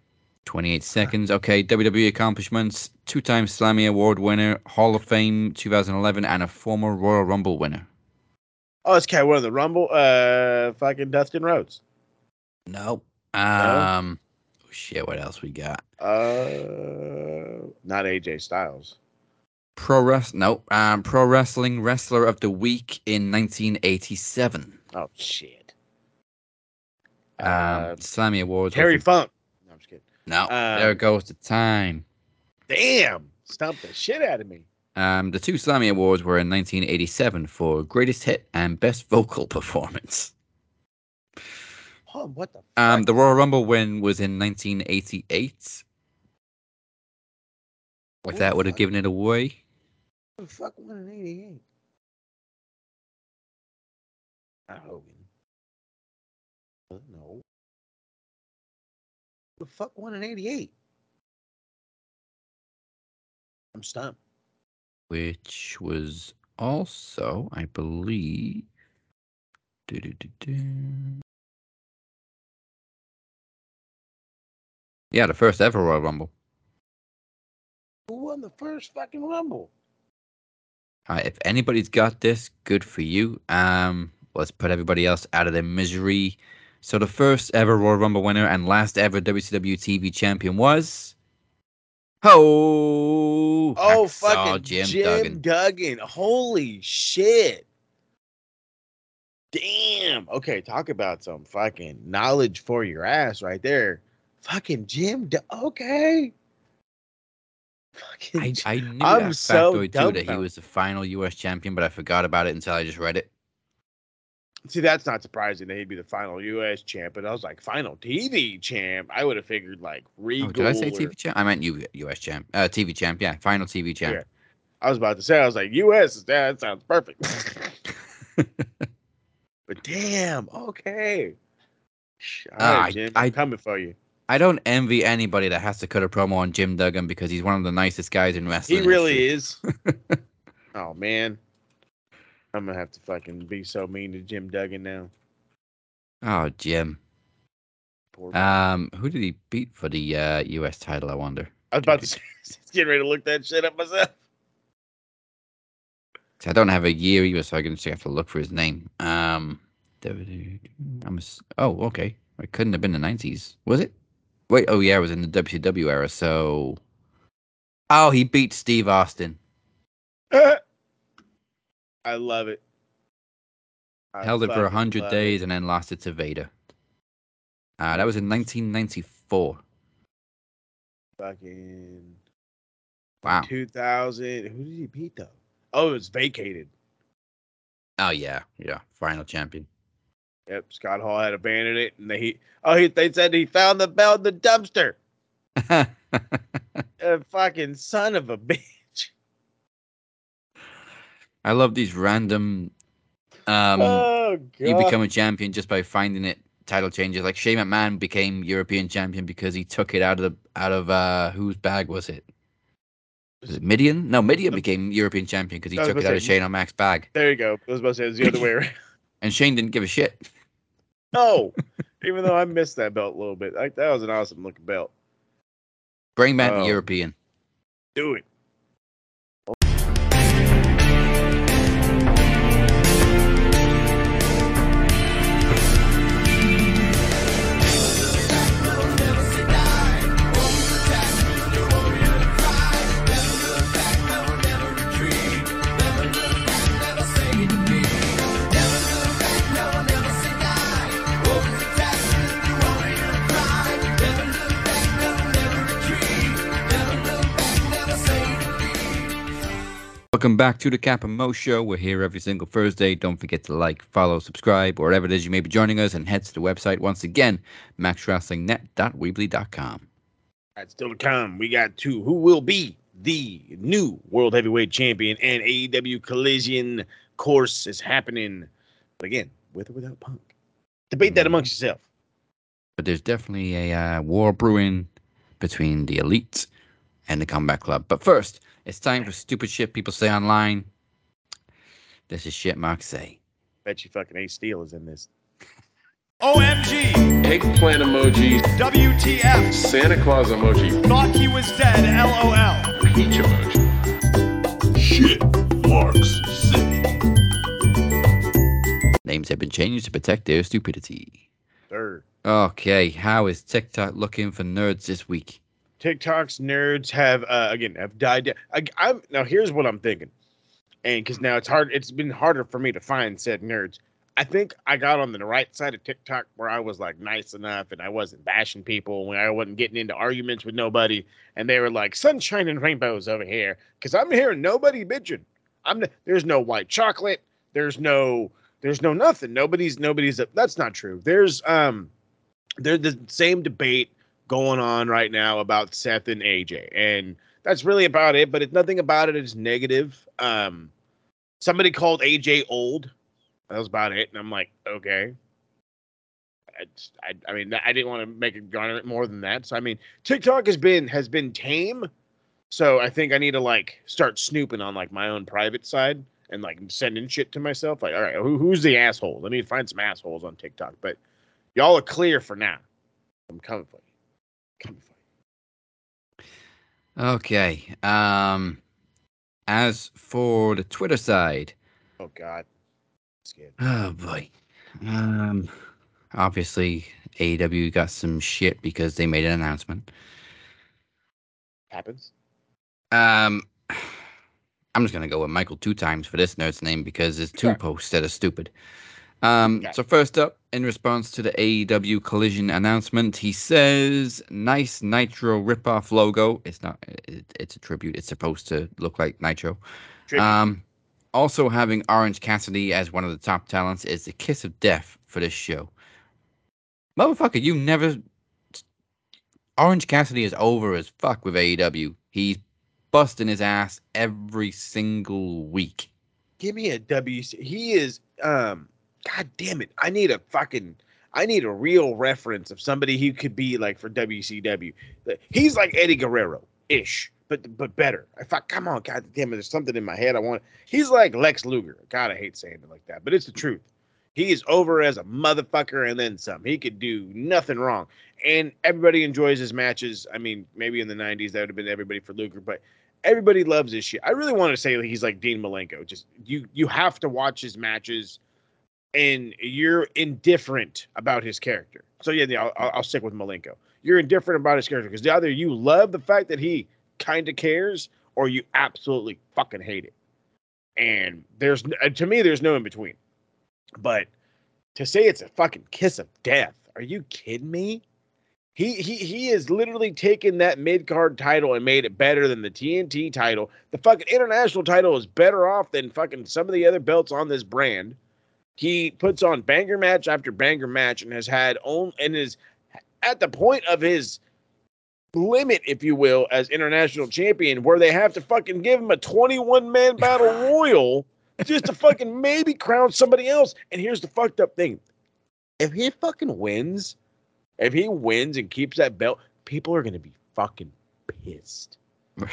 Speaker 3: 28 seconds. Okay, WWE accomplishments: two-time Slammy Award winner, Hall of Fame 2011, and a former Royal Rumble winner.
Speaker 4: oh, it's Cat one of the Rumble. Uh, fucking Dustin Rhodes.
Speaker 3: Nope. Um, oh, shit. What else we got?
Speaker 4: Uh, not AJ Styles.
Speaker 3: Pro Wrest no, um, Pro Wrestling Wrestler of the Week in 1987.
Speaker 4: Oh shit.
Speaker 3: Um,
Speaker 4: Uh,
Speaker 3: Slammy Awards.
Speaker 4: Terry Funk. No, I'm just kidding.
Speaker 3: No,
Speaker 4: um,
Speaker 3: there goes the time.
Speaker 4: Damn, stumped the shit out of me.
Speaker 3: Um, the two Slammy Awards were in 1987 for Greatest Hit and Best Vocal Performance.
Speaker 4: Oh, what the?
Speaker 3: Um, the Royal Rumble win was in 1988. Like
Speaker 4: What
Speaker 3: that would have given it away.
Speaker 4: Who the fuck won in '88? Not Hogan. No. The fuck won in '88? I'm stumped.
Speaker 3: which was also, I believe, yeah, the first ever Royal Rumble.
Speaker 4: Who won the first fucking Rumble?
Speaker 3: Uh, if anybody's got this, good for you. Um, let's put everybody else out of their misery. So the first ever Royal Rumble winner and last ever WCW TV champion was.
Speaker 4: Oh,
Speaker 3: Oh,
Speaker 4: fucking
Speaker 3: Jim,
Speaker 4: Jim,
Speaker 3: Duggan.
Speaker 4: Duggan. Holy shit. Damn. Okay, talk about some fucking knowledge for your ass right there. Fucking Jim. Du- okay. Fucking.
Speaker 3: I, I knew
Speaker 4: I'm
Speaker 3: that
Speaker 4: so
Speaker 3: factoid too that he was the final U.S. champion, but I forgot about it until I just read it.
Speaker 4: See, that's not surprising that he'd be the final U.S. champ, but I was like, final TV champ. I would have figured like Regal.
Speaker 3: Oh, did I say
Speaker 4: or-
Speaker 3: TV champ? I meant U.S. champ. Uh, TV champ. Yeah, final TV champ.
Speaker 4: Yeah. I was about to say, I was like, U.S. is that? Sounds perfect. but damn, okay. All
Speaker 3: Ah,
Speaker 4: right,
Speaker 3: I-
Speaker 4: Jim,
Speaker 3: I-
Speaker 4: I'm coming for you.
Speaker 3: I don't envy anybody that has to cut a promo on Jim Duggan because he's one of the nicest guys in wrestling.
Speaker 4: He really is. oh man, I'm gonna have to fucking be so mean to Jim Duggan now.
Speaker 3: Oh, Jim.
Speaker 4: Poor
Speaker 3: Um, who did he beat for the uh, U.S. title? I wonder.
Speaker 4: I was about to get ready to look that shit up myself.
Speaker 3: I don't have a year either, so I can just have to look for his name. Um, I'm oh, okay. It couldn't have been the 90s, was it? Wait, oh yeah, it was in the WCW era. So, oh, he beat Steve Austin.
Speaker 4: I love it. I
Speaker 3: held it for
Speaker 4: fucking
Speaker 3: hundred days
Speaker 4: it.
Speaker 3: and then lost it to Vader. Uh, that was in 1994.
Speaker 4: Fucking
Speaker 3: Wow.
Speaker 4: 2000. Who did he beat though? Oh, it was vacated.
Speaker 3: Oh yeah, yeah. Final champion.
Speaker 4: Yep, Scott Hall had abandoned it, and they oh he they said he found the belt in the dumpster. A fucking son of a bitch.
Speaker 3: I love these random. Um,
Speaker 4: oh god.
Speaker 3: you become a champion just by finding it. Title changes like Shane McMahon became European champion because he took it out of the out of uh whose bag was it? Was it Mideon? No, Mideon became European champion because he took it out
Speaker 4: to
Speaker 3: of
Speaker 4: say-
Speaker 3: Shane O'Mac's bag,
Speaker 4: there you go. I was about to say it's the other way around.
Speaker 3: and Shane didn't give a shit.
Speaker 4: No, even though I missed that belt a little bit, like that was an awesome looking belt.
Speaker 3: Bring back
Speaker 4: Oh.
Speaker 3: the European.
Speaker 4: Do it.
Speaker 3: Welcome back to the Cap and Mo Show. We're here every single Thursday. Don't forget to like, follow, subscribe, wherever it is you may be joining us, and head to the website once again, maxwrestlingnet.weebly.com.
Speaker 4: Right, still to come. We got two. Who will be the new world heavyweight champion? And AEW Collision course is happening, but again, with or without Punk. Debate that amongst yourself.
Speaker 3: But there's definitely a uh, war brewing between the elites and the Combat Club. But first, it's time for stupid shit people say online. This is shit Mark say.
Speaker 4: Bet you fucking Ace Steel is in this.
Speaker 1: OMG,
Speaker 5: eggplant emoji,
Speaker 1: WTF,
Speaker 5: Santa Claus emoji,
Speaker 1: thought he was dead, LOL.
Speaker 5: peach emoji.
Speaker 6: Shit marks say.
Speaker 3: Names have been changed to protect their stupidity.
Speaker 4: Third.
Speaker 3: Okay, how is TikTok looking for nerds this week?
Speaker 4: TikTok's nerds have uh, again have died down. I, I'm now here's what I'm thinking, and because now it's hard, it's been harder for me to find said nerds. I think I got on the right side of TikTok where I was like nice enough and I wasn't bashing people when I wasn't getting into arguments with nobody, and they were like sunshine and rainbows over here because I'm hearing nobody bitching. I'm there's no white chocolate, there's no there's no nothing. Nobody's nobody's that's not true. There's um there's the same debate going on right now about Seth and AJ, and that's really about it. But it's nothing about it is negative. Um, somebody called AJ old. That was about it, and I'm like, okay. I, I, I mean, I didn't want to make it more than that. So I mean, TikTok has been has been tame. So I think I need to like start snooping on like my own private side and like sending shit to myself. Like, all right, who, who's the asshole? Let me find some assholes on TikTok. But y'all are clear for now. I'm coming for you. You.
Speaker 3: Okay. Um, as for the Twitter side,
Speaker 4: Oh God. Scared.
Speaker 3: oh boy. Um, obviously AEW got some shit because they made an announcement.
Speaker 4: Happens.
Speaker 3: Um, I'm just gonna go with Michael two times for this nerd's name because it's two
Speaker 4: Sure.
Speaker 3: posts that are stupid. Um,
Speaker 4: Okay.
Speaker 3: so first up, in response to the AEW Collision announcement, he says, "Nice Nitro ripoff logo. It's not. It, it's a tribute. It's supposed to look like Nitro. Um, also having Orange Cassidy as one of the top talents is the kiss of death for this show. Motherfucker, you never. Orange Cassidy is over as fuck with AEW. He's busting his ass every single week.
Speaker 4: Give me a WC. He is. Um. God damn it! I need a fucking. I need a real reference of somebody who could be like for WCW. He's like Eddie Guerrero ish, but but better. I thought, come on, God damn it! There's something in my head. I want. He's like Lex Luger. God, I hate saying it like that, but it's the truth. He is over as a motherfucker and then some. He could do nothing wrong, and everybody enjoys his matches. I mean, maybe in the '90s that would have been everybody for Luger, but everybody loves his shit. I really want to say he's like Dean Malenko. Just you, you have to watch his matches, and you're indifferent about his character. So yeah, I'll, I'll stick with Malenko. you're indifferent about his character because either you love the fact that he kind of cares or you absolutely fucking hate it. And there's uh, to me, there's no in between. But to say it's a fucking kiss of death, are you kidding me? He he he has literally taken that mid card title and made it better than the TNT title. The fucking international title is better off than fucking some of the other belts on this brand. He puts on banger match after banger match and has had on and is at the point of his limit, if you will, as international champion, where they have to fucking give him a 21 man battle royal just to fucking maybe crown somebody else. And here's the fucked up thing if he fucking wins, if he wins and keeps that belt, people are gonna be fucking pissed.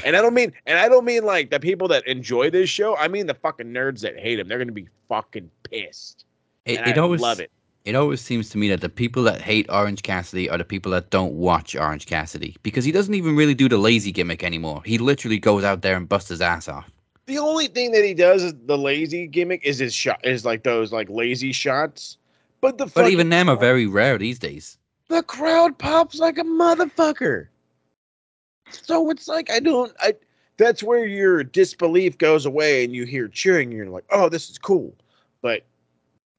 Speaker 4: And I don't mean, and I don't mean like the people that enjoy this show. I mean the fucking nerds that hate him. They're gonna be fucking pissed.
Speaker 3: It, it
Speaker 4: I
Speaker 3: always
Speaker 4: love it.
Speaker 3: It always seems to me that the people that hate Orange Cassidy are the people that don't watch Orange Cassidy because he doesn't even really do the lazy gimmick anymore. He literally goes out there and busts his ass off.
Speaker 4: The only thing that he does is the lazy gimmick is his shot is like those like lazy shots. But the
Speaker 3: But even them are very rare these days.
Speaker 4: the crowd pops like a motherfucker. So it's like I don't I that's where your disbelief goes away and you hear cheering and you're like, oh, this is cool. But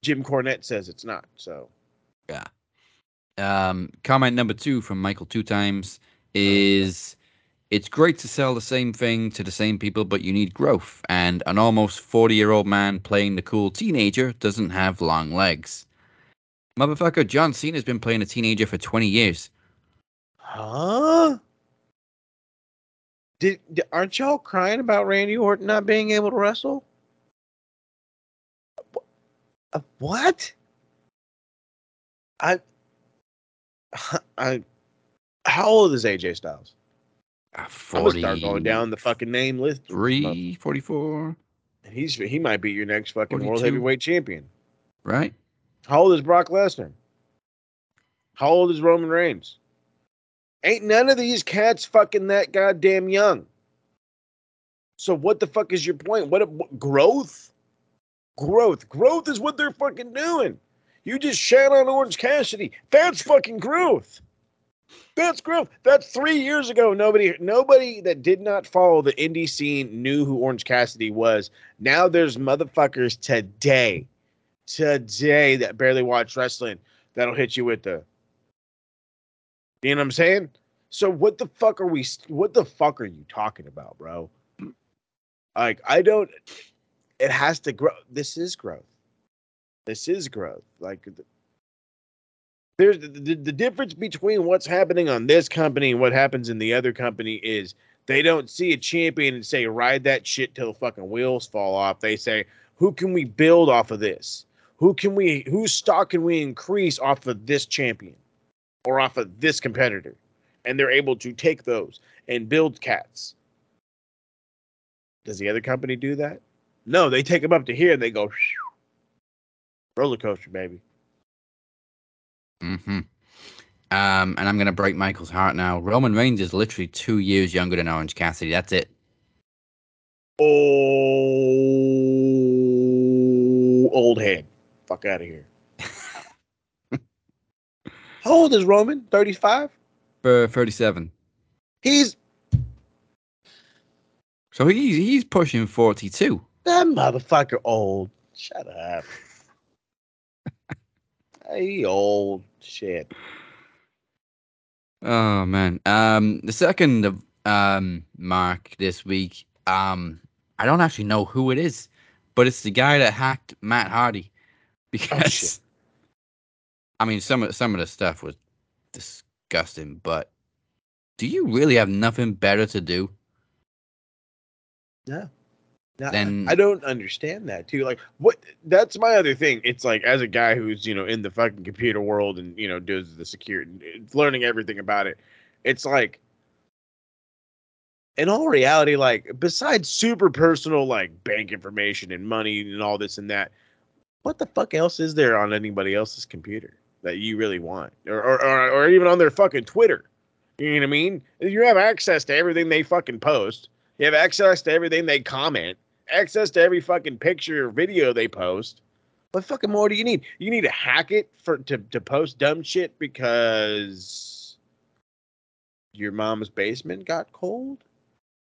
Speaker 4: Jim Cornette says it's not. So yeah.
Speaker 3: Um, comment number two from Michael two times is it's great to sell the same thing to the same people, but you need growth. And an almost 40 year old man playing the cool teenager doesn't have long legs. Motherfucker, John Cena's been playing a teenager for 20 years.
Speaker 4: Huh? Did, aren't y'all crying about Randy Orton not being able to wrestle? Uh, What? I I how old is AJ Styles?
Speaker 3: Uh,
Speaker 4: I'm start going down the fucking name list.
Speaker 3: 43, 44,
Speaker 4: He's he might be your next fucking world heavyweight champion.
Speaker 3: right?
Speaker 4: How old is Brock Lesnar? How old is Roman Reigns? Ain't none of these cats fucking that goddamn young. So what the fuck is your point? What, what growth? Growth. Growth is what they're fucking doing. You just shat on Orange Cassidy. That's fucking growth. That's growth. That's three years ago. Nobody, nobody that did not follow the indie scene knew who Orange Cassidy was. Now there's motherfuckers today, today that barely watch wrestling that'll hit you with the. You know what I'm saying? So what the fuck are we? What the fuck are you talking about, bro? Like I don't. It has to grow. This is growth. This is growth. Like th- there's the, the, the difference between what's happening on this company and what happens in the other company is they don't see a champion and say ride that shit till the fucking wheels fall off. They say who can we build off of this? Who can we whose stock can we increase off of this champion or off of this competitor? And they're able to take those and build cats. Does the other company do that? No, they take them up to here and they go roller coaster, baby.
Speaker 3: Mm-hmm. Um, and I'm gonna break Michael's heart now. Roman Reigns is literally two years younger than Orange Cassidy. That's it.
Speaker 4: Oh, old head. Fuck out of here. How old is Roman? 35?
Speaker 3: For 37.
Speaker 4: He's
Speaker 3: So he's he's pushing 42.
Speaker 4: that motherfucker old. Shut up. he old shit.
Speaker 3: Oh man. Um, the second of um mark this week. Um, I don't actually know who it is, but it's the guy that hacked Matt Hardy. Because
Speaker 4: shit.
Speaker 3: I mean, some of some of the stuff was disgusting. But do you really have nothing better to do?
Speaker 4: No.
Speaker 3: Then-
Speaker 4: I don't understand that too. Like what that's my other thing. It's like as a guy who's, you know, in the fucking computer world and, you know, does the security learning everything about it. It's like in all reality, like besides super personal like bank information and money and all this and that, what the fuck else is there on anybody else's computer that you really want? Or or, or, even on their fucking Twitter. You know what I mean? You have access to everything they fucking post. You have access to everything they comment, access to every fucking picture or video they post. What fucking more do you need? You need to hack it for to, to post dumb shit because your mom's basement got cold,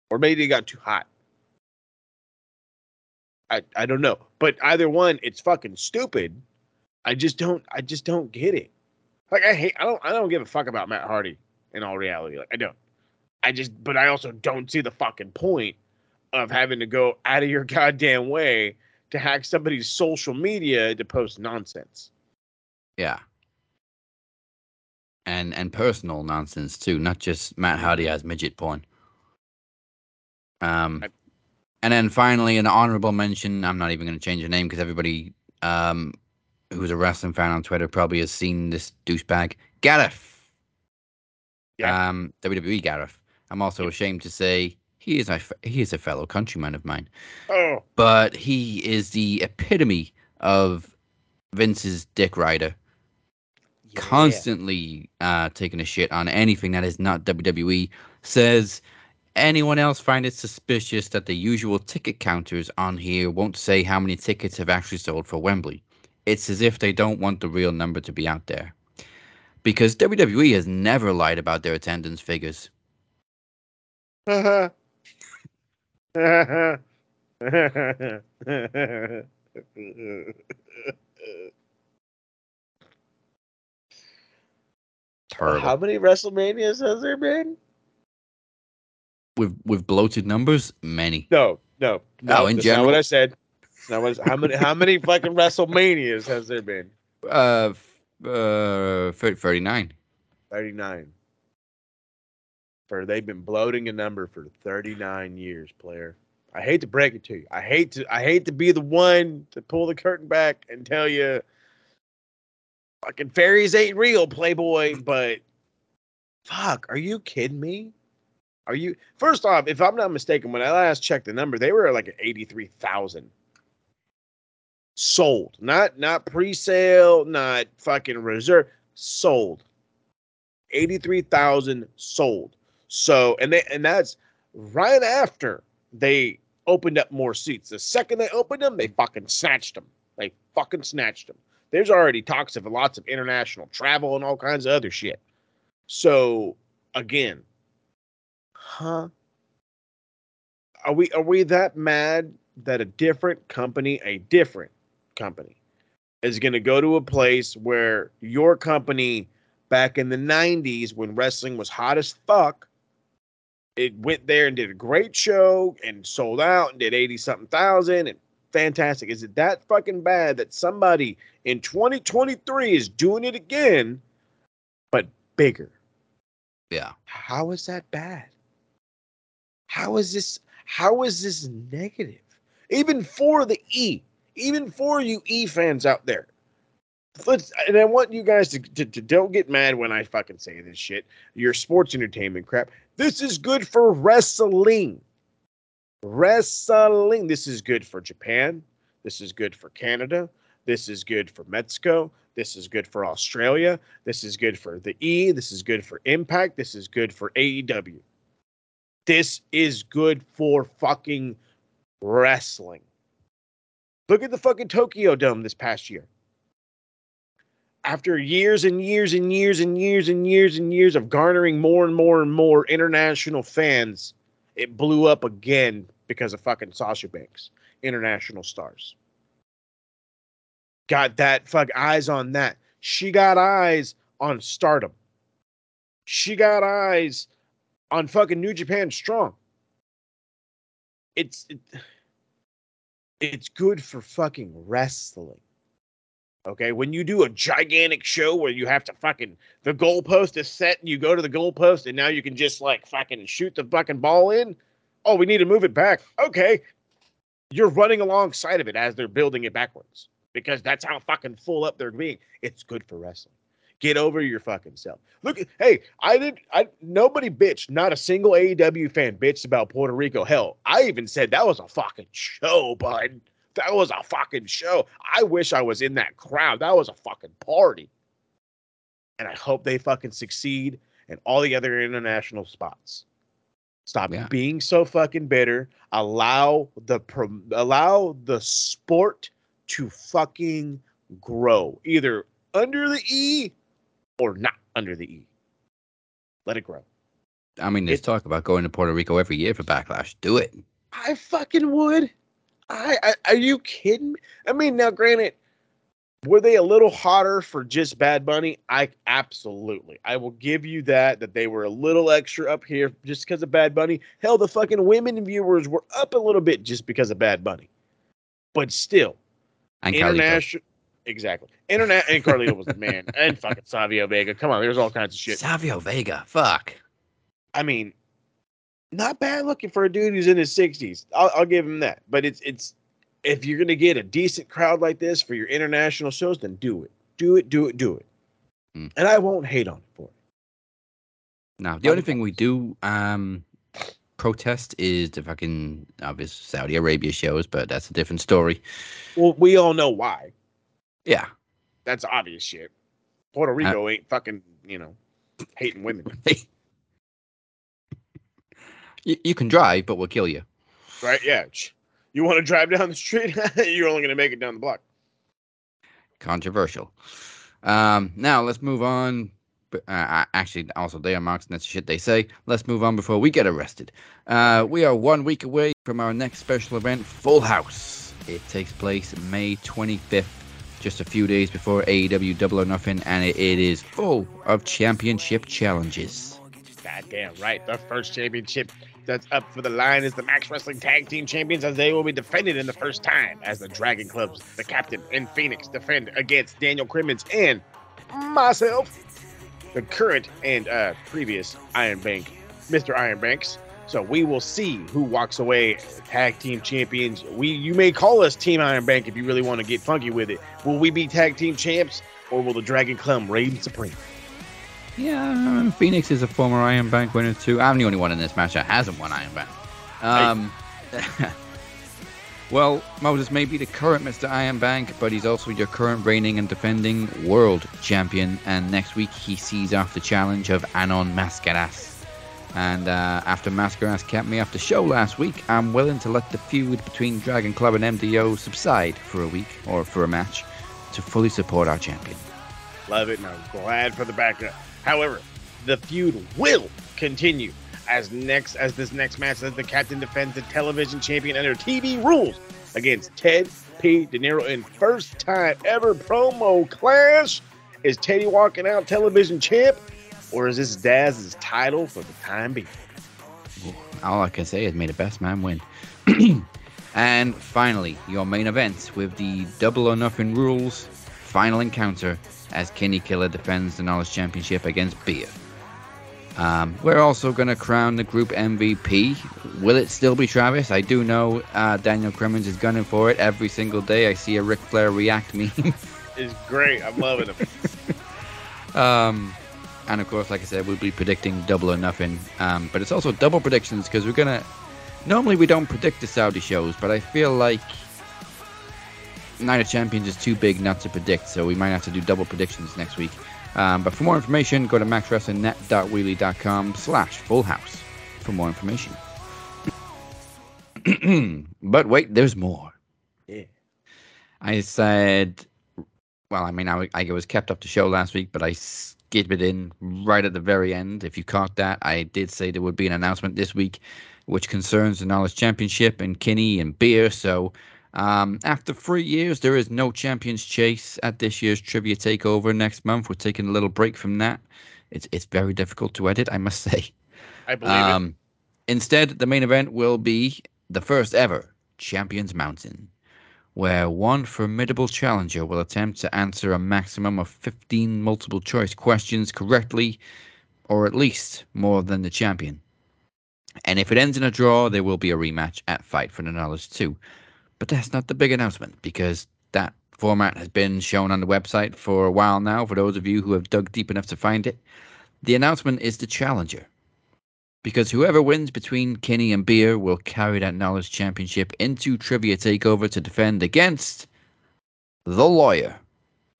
Speaker 4: or maybe it got too hot. I I don't know, but either one, it's fucking stupid. I just don't I just don't get it. Like I hate I don't I don't give a fuck about Matt Hardy in all reality. Like I don't. I just but I also don't see the fucking point of having to go out of your goddamn way to hack somebody's social media to post nonsense.
Speaker 3: Yeah. And and personal nonsense too, not just Matt Hardy as midget porn. Um,
Speaker 4: I-
Speaker 3: and then finally, an honorable mention. I'm not even going to change the name because everybody um, who's a wrestling fan on Twitter probably has seen this douchebag, Gareth.
Speaker 4: Yeah.
Speaker 3: Um, WWE Gareth. I'm also ashamed to say he is a he is a fellow countryman of mine
Speaker 4: Oh,
Speaker 3: but he is the epitome of Vince's dick rider,
Speaker 4: yeah.
Speaker 3: constantly uh, taking a shit on anything that is not WWE. Says anyone else find it suspicious that the usual ticket counters on here won't say how many tickets have actually sold for Wembley? It's as if they don't want the real number to be out there. Because WWE has never lied about their attendance figures. Terrible.
Speaker 4: How many WrestleManias has there been?
Speaker 3: with with bloated numbers, many.
Speaker 4: No, no, no.
Speaker 3: Oh, in general?
Speaker 4: what I said. Now, what is, how many? How many fucking WrestleManias has there been?
Speaker 3: Uh, uh, 39.
Speaker 4: Thirty-nine. For they've been bloating a number for thirty-nine years, player. I hate to break it to you. I hate to. I hate to be the one to pull the curtain back and tell you, fucking fairies ain't real, Playboy. But fuck, are you kidding me? Are you? First off, if I'm not mistaken, when I last checked the number, they were like at eighty-three thousand sold, not not pre-sale, not fucking reserve, sold. 83,000 sold. So, and they and that's right after they opened up more seats. The second they opened them, they fucking snatched them. They fucking snatched them. There's already talks of lots of international travel and all kinds of other shit. So, again, huh? Are we are we that mad that a different company, a different company is going to go to a place where your company back in the 90s when wrestling was hot as fuck it went there and did a great show and sold out and did 80 something thousand and fantastic. Is it that fucking bad that somebody in 2023 is doing it again but bigger?
Speaker 3: Yeah.
Speaker 4: how is that bad? How is this how is this negative? Even for the e even for you e fans out there. Let's and i want you guys to, to, to don't get mad when i fucking say this shit. Your sports entertainment crap. This is good for wrestling. Wrestling. This is good for japan. This is good for canada. This is good for mexico. This is good for australia. This is good for the e. This is good for impact. This is good for aew this is good for fucking wrestling look at the fucking tokyo dome this past year after years and years and years and years and years and years of garnering more and more and more international fans, it blew up again because of fucking Sasha Banks, international stars. Got that fuck eyes on that. She got eyes on stardom. She got eyes on fucking New Japan Strong. It's it, it's good for fucking wrestling. Okay, when you do a gigantic show where you have to fucking the goalpost is set and you go to the goalpost and now you can just like fucking shoot the fucking ball in. Oh, we need to move it back. Okay, you're running alongside of it as they're building it backwards because that's how fucking full up they're being. It's good for wrestling. Get over your fucking self. Look, hey, I did. I nobody bitched. Not a single AEW fan bitched about Puerto Rico. Hell, I even said that was a fucking show, bud. That was a fucking show. I wish I was in that crowd. That was a fucking party. And I hope they fucking succeed in all the other international spots. Stop
Speaker 3: Yeah.
Speaker 4: being so fucking bitter. Allow the pro- allow the sport to fucking grow, either under the E or not under the E. Let it grow.
Speaker 3: I mean, there's
Speaker 4: It-
Speaker 3: talk about going to Puerto Rico every year for Backlash. Do it.
Speaker 4: I fucking would. I, I are you kidding me? I mean, now granted, were they a little hotter for just Bad Bunny? I absolutely. I will give you that that they were a little extra up here just because of Bad Bunny. Hell, the fucking women viewers were up a little bit just because of Bad Bunny. But still,
Speaker 3: And
Speaker 4: international exactly. Internet and Carlito was the man. And fucking Savio Vega. Come on, there's all kinds of shit.
Speaker 3: Savio Vega. Fuck.
Speaker 4: I mean, not bad looking for a dude who's in his sixties. I'll, I'll give him that. But it's it's if you're gonna get a decent crowd like this for your international shows, then do it, do it, do it, do it.
Speaker 3: Mm.
Speaker 4: And I won't hate on it for it.
Speaker 3: Now, the only thing we do um protest is the fucking obvious Saudi Arabia shows, but that's a different story.
Speaker 4: Well, we all know why.
Speaker 3: Yeah.
Speaker 4: That's obvious shit. Puerto Rico ain't fucking you know hating women,
Speaker 3: you, you can drive, but we'll kill you.
Speaker 4: right? Yeah. You want to drive down the street? you're only gonna make it down the block.
Speaker 3: Controversial. Um, now let's move on. Uh, actually, also they are marks, and that's the shit they say. Let's move on before we get arrested. Uh, we are one week away from our next special event, Full House. It takes place May 25th, just a few days before AEW Double or Nothing, and it, it is full of championship challenges.
Speaker 4: Goddamn right. The first championship that's up for the line is the Max Wrestling Tag Team Champions, as they will be defended in the first time as the Dragon Clubs, the captain, and Phoenix defend against Daniel Crimmins and myself, the current and uh, previous Iron Bank, Mr. Iron Banks. So we will see who walks away tag team champions. We you may call us Team Iron Bank if you really want to get funky with it. Will we be tag team champs or will the Dragon Club reign supreme?
Speaker 3: Yeah, Phoenix is a former Iron Bank winner too. I'm the only one in this match that hasn't won Iron Bank. Um, well, Moses may be the current Mr. Iron Bank, but he's also your current reigning and defending world champion. And next week he sees off the challenge of Anon Mascaras. And uh, after Mascaras kept me off the show last week, I'm willing to let the feud between Dragon Club and MDO subside for a week or for a match to fully support our champion.
Speaker 4: Love it, and I'm glad for the backup. However, the feud will continue as next as this next match as the captain defends the television champion under TV rules against Ted P. De Niro in first time ever promo clash. Is Teddy walking out television champ, or is this Daz's title for the time being?
Speaker 3: All I can say is may the best man win. and finally, your main event with the double or nothing rules final encounter as Kenny Killer defends the Knowledge Championship against Beer. Um, we're also going to crown the group MVP. Will it still be Travis? I do know uh, Daniel Crimmins is gunning for it every single day. I see a Ric Flair react meme.
Speaker 4: it's great. I'm loving it.
Speaker 3: Um, and of course, like I said, we'll be predicting double or nothing. Um, but it's also double predictions because we're gonna. Normally, we don't predict the Saudi shows, but I feel like Night of Champions is too big not to predict, so we might have to do double predictions next week. Um, but for more information, go to maxwrestlingnet.weebly.com slash full house for more information. but wait, there's more.
Speaker 4: Yeah.
Speaker 3: I said well, I mean, I, I was kept up to show last week, but I skipped it in right at the very end. If you caught that, I did say there would be an announcement this week, which concerns the Knowledge Championship and Kinney and Beer. So, um, after three years, there is no Champions Chase at this year's Trivia Takeover next month. We're taking a little break from that. It's it's very difficult to edit, I must say.
Speaker 4: I believe it.
Speaker 3: Um, instead, the main event will be the first ever Champions Mountain, where one formidable challenger will attempt to answer a maximum of 15 multiple choice questions correctly, or at least more than the champion. And if it ends in a draw, there will be a rematch at Fight for the Knowledge 2. But that's not the big announcement because that format has been shown on the website for a while now for those of you who have dug deep enough to find it. The announcement is the challenger because whoever wins between Kinney and Beer will carry that knowledge championship into Trivia Takeover to defend against the lawyer,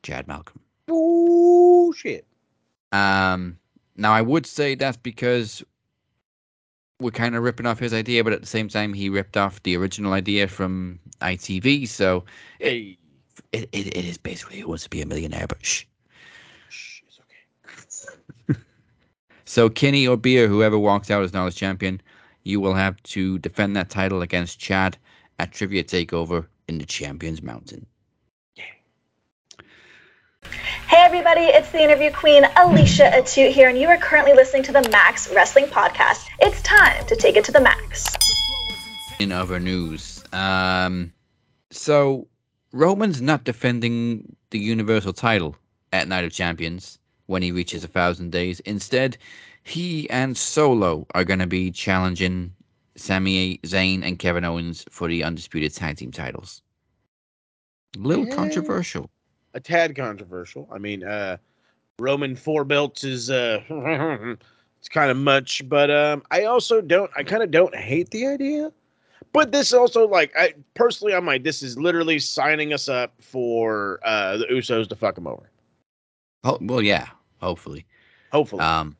Speaker 3: Chad Malcolm.
Speaker 4: Ooh, shit.
Speaker 3: Um, now I would say that's because we're kind of ripping off his idea, but at the same time, he ripped off the original idea from ITV. So
Speaker 4: Hey.
Speaker 3: it, it, it is basically who wants to be a millionaire, but shh.
Speaker 4: Shh, it's okay.
Speaker 3: So Kinney or Beer, whoever walks out as Knowledge champion, you will have to defend that title against Chad at Trivia Takeover in the Champions Mountain.
Speaker 7: Hey everybody, it's the interview queen Alicia Atute here, and you are currently listening to the Max Wrestling Podcast. It's time to take it to the max.
Speaker 3: In other news, um, so Roman's not defending the Universal title at Night of Champions when he reaches a thousand days. Instead, he and Solo are going to be challenging Sami Zayn and Kevin Owens for the undisputed tag team titles. A little
Speaker 4: Yeah.
Speaker 3: controversial.
Speaker 4: a tad controversial. I mean, uh Roman four belts is uh it's kind of much, but um I also don't I kind of don't hate the idea. But this also like I personally I'm like this is literally signing us up for uh the Usos to fuck them over.
Speaker 3: Oh well, yeah. Hopefully.
Speaker 4: Hopefully.
Speaker 3: Um,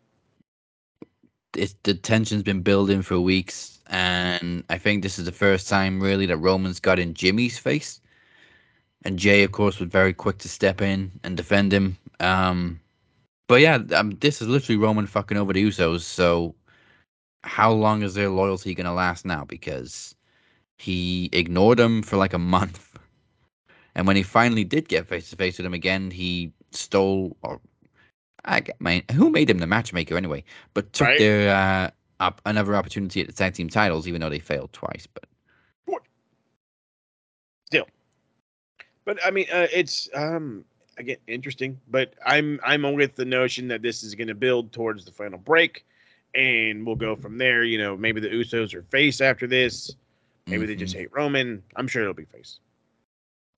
Speaker 3: it, the tension's been building for weeks, and I think this is the first time really that Roman's got in Jimmy's face. And Jay, of course, was very quick to step in and defend him. Um, but yeah, um, this is literally Roman fucking over the Usos. So, how long is their loyalty gonna last now? Because he ignored them for like a month, and when he finally did get face to face with him again, he stole or I get my who made him the matchmaker anyway, but took
Speaker 4: Right.
Speaker 3: their uh, up another opportunity at the tag team titles, even though they failed twice. But still,
Speaker 4: But I mean, uh, it's um again interesting. But I'm I'm with the notion that this is going to build towards the final break, and we'll go from there. You know, maybe the Usos are face after this. Maybe they just
Speaker 3: Mhm.
Speaker 4: hate Roman. I'm sure it'll be face.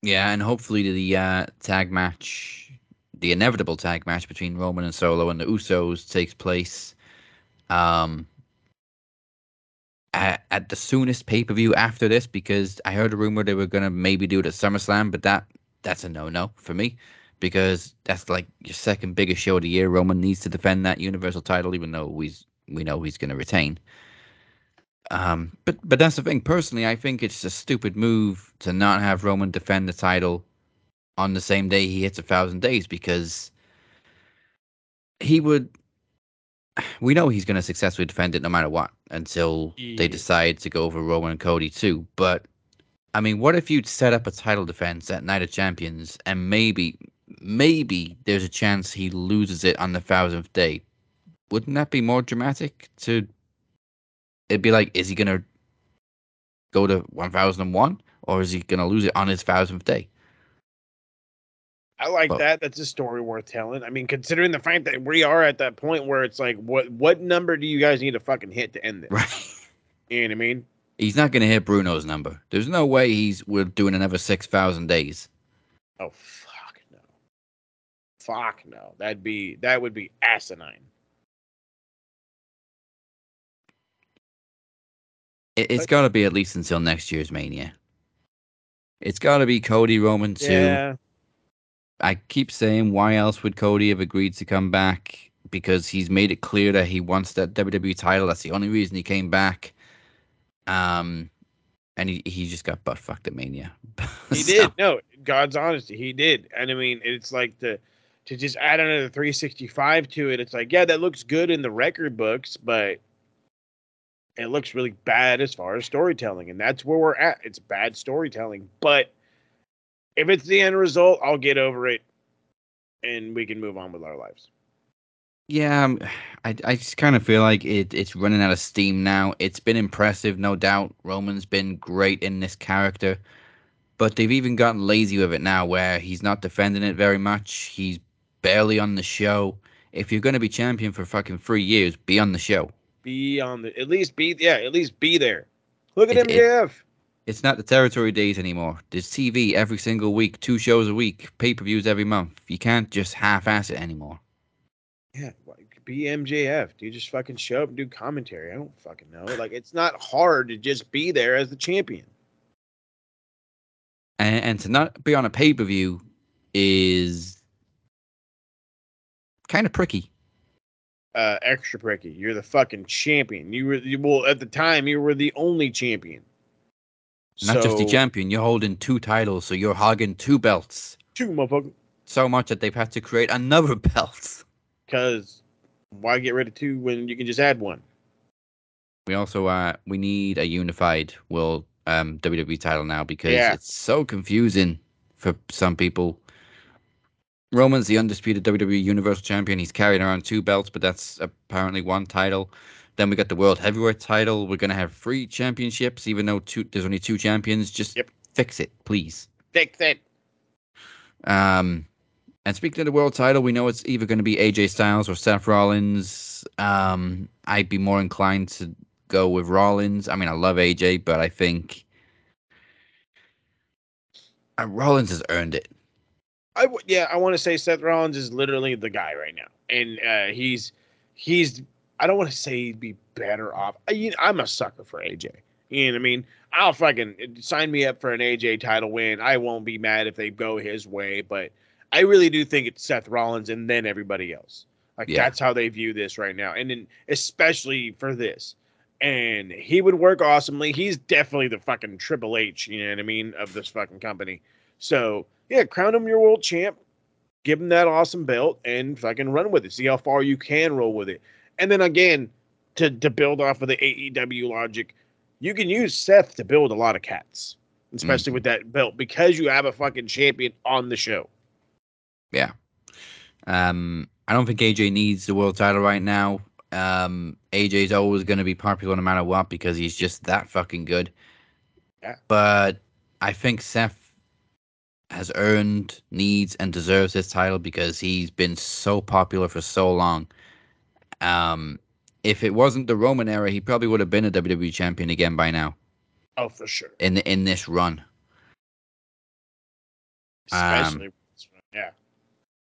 Speaker 3: yeah, and hopefully the uh, tag match, the inevitable tag match between Roman and Solo and the Usos takes place um at, at the soonest pay per view after this because I heard a rumor they were gonna maybe do it at SummerSlam, but that that's a no no for me because that's like your second biggest show of the year. Roman needs to defend that Universal title, even though he's we know he's gonna retain. Um, but but that's the thing. Personally, I think it's a stupid move to not have Roman defend the title on the same day he hits a thousand days because he would. We know he's going to successfully defend it no matter what until they decide to go over Roman and Cody too. But I mean, what if you'd set up a title defense at Night of Champions and maybe, maybe there's a chance he loses it on the thousandth day? Wouldn't that be more dramatic? To it'd be like, is he gonna go to one thousand and one, or is he gonna lose it on his thousandth day?
Speaker 4: I like
Speaker 3: Well-
Speaker 4: that. That's a story worth telling. I mean, considering the fact that we are at that point where it's like, what what number do you guys need to fucking hit to end this?
Speaker 3: Right.
Speaker 4: You know what I mean?
Speaker 3: He's not gonna hit Bruno's number. There's no way he's we're doing another six thousand days.
Speaker 4: Oh fuck no. Fuck no. That'd be that would be asinine.
Speaker 3: It,
Speaker 4: has
Speaker 3: got to be at least until next year's Mania. It's got to be Cody Roman too.
Speaker 4: Yeah.
Speaker 3: I keep saying, why else would Cody have agreed to come back? Because he's made it clear that he wants that WWE title. That's the only reason he came back. Um, and he, he just got butt fucked at Mania.
Speaker 4: He
Speaker 3: So,
Speaker 4: did. No, God's honesty, he did. And I mean, it's like the to just add another 365 to it. It's like, yeah, that looks good in the record books, but it looks really bad as far as storytelling, and that's where we're at. It's bad storytelling, but if it's the end result, I'll get over it, and we can move on with our lives.
Speaker 3: Yeah, um, I, I just kind of feel like it, it's running out of steam now. It's been impressive, no doubt. Roman's been great in this character, but they've even gotten lazy with it now where he's not defending it very much. He's barely on the show. If you're going to be champion for fucking three years, be on the show.
Speaker 4: Be on the at least be yeah at least be there. Look at
Speaker 3: It- it-
Speaker 4: MJF.
Speaker 3: It's not the territory days anymore. There's TV every single week, two shows a week, pay per views every month. You can't just half ass it anymore.
Speaker 4: Yeah, be MJF. Dude, just fucking show up and do commentary. I don't fucking know. Like, it's not hard to just be there as the champion.
Speaker 3: And, and to not be on a pay per view is kind of pricky.
Speaker 4: Uh, extra pricky. You're the fucking champion. You were you, well at the time. You were the only champion.
Speaker 3: Not just the champion, you're holding two titles, so you're hogging two belts.
Speaker 4: Two motherfucker.
Speaker 3: So much that they've had to create another belt.
Speaker 4: Because Why get rid of two when you can just add one?
Speaker 3: We also uh we need a unified world um WWE title now because
Speaker 4: Yeah.
Speaker 3: it's so confusing for some people. Roman's the undisputed WWE Universal Champion. He's carrying around two belts, but that's apparently one title. Then we got the World Heavyweight title. We're gonna have three championships, even though two there's only two champions. Just
Speaker 4: Yep.
Speaker 3: fix it, please.
Speaker 4: Fix it.
Speaker 3: Um, and speaking of the world title, we know it's either going to be AJ Styles or Seth Rollins. Um, I'd be more inclined to go with Rollins. I mean, I love AJ, but I think uh, Rollins has earned it.
Speaker 4: I w- yeah, I want to say Seth Rollins is literally the guy right now, and uh, he's he's. I don't want to say he'd be better off. I, you I'm a sucker for AJ. You know what I mean? I'll fucking uh, sign me up for an AJ title win. I won't be mad if they go his way, but I really do think it's Seth Rollins and then everybody else. Like
Speaker 3: Yeah.
Speaker 4: that's how they view this right now, and then especially for this. And he would work awesomely. He's definitely the fucking Triple H, you know what I mean, of this fucking company. So yeah, crown him your world champ, give him that awesome belt, and fucking run with it. See how far you can roll with it. And then again, to to build off of the AEW logic, you can use Seth to build a lot of cats, especially with that belt, because you have a fucking champion on the show.
Speaker 3: Yeah. Um, I don't think AJ needs the world title right now. Um, AJ's always going to be popular no matter what because he's just that fucking good.
Speaker 4: Yeah.
Speaker 3: But I think Seth has earned, needs, and deserves this title because he's been so popular for so long. Um, if it wasn't the Roman era, he probably would have been a WWE champion again by now
Speaker 4: Oh, for sure.
Speaker 3: in in this run. Um,
Speaker 4: yeah.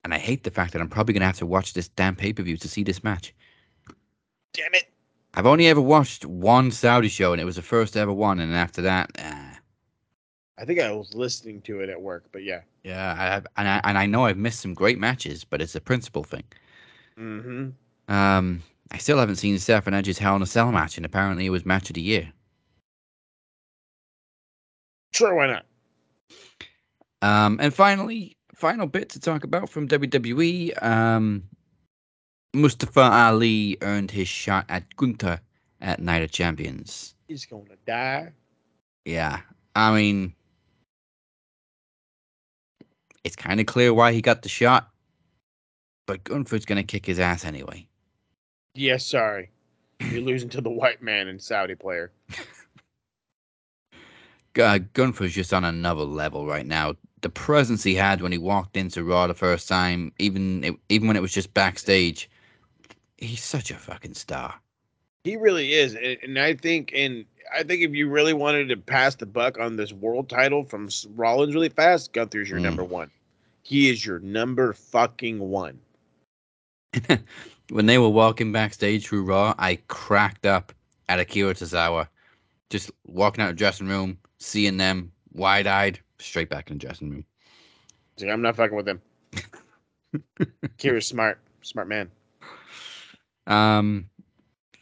Speaker 3: And I hate the fact that I'm probably going to have to watch this damn pay per view to see this match.
Speaker 4: Damn it.
Speaker 3: I've only ever watched one Saudi show, and it was the first ever one. And after that, uh,
Speaker 4: I think I was listening to it at work, but yeah.
Speaker 3: yeah, I have, and I and I know I've missed some great matches, but it's a principle thing.
Speaker 4: Mm-hmm.
Speaker 3: Um, I still haven't seen Seth and Edge's Hell in a Cell match, and apparently it was match of the year.
Speaker 4: Sure, why not?
Speaker 3: Um, and finally, final bit to talk about from WWE. Um, Mustafa Ali earned his shot at Gunther at Night of Champions.
Speaker 4: He's going to die.
Speaker 3: Yeah, I mean, it's kind of clear why he got the shot, but Gunther's gonna kick his ass anyway.
Speaker 4: Yes, sorry. You're losing to the white man and Saudi player.
Speaker 3: Uh, Gunther's just on another level right now. The presence he had when he walked into Raw the first time, even it, even when it was just backstage, he's such a fucking star.
Speaker 4: He really is, and, and I think, and I think if you really wanted to pass the buck on this world title from Rollins really fast, Gunther's your
Speaker 3: Mm.
Speaker 4: number one. He is your number fucking one.
Speaker 3: when they were walking backstage through Raw, I cracked up at Akira Tozawa. Just walking out of the dressing room, seeing them wide eyed, straight back in the dressing room.
Speaker 4: Like, I'm not fucking with him. Kira's smart, smart man.
Speaker 3: Um,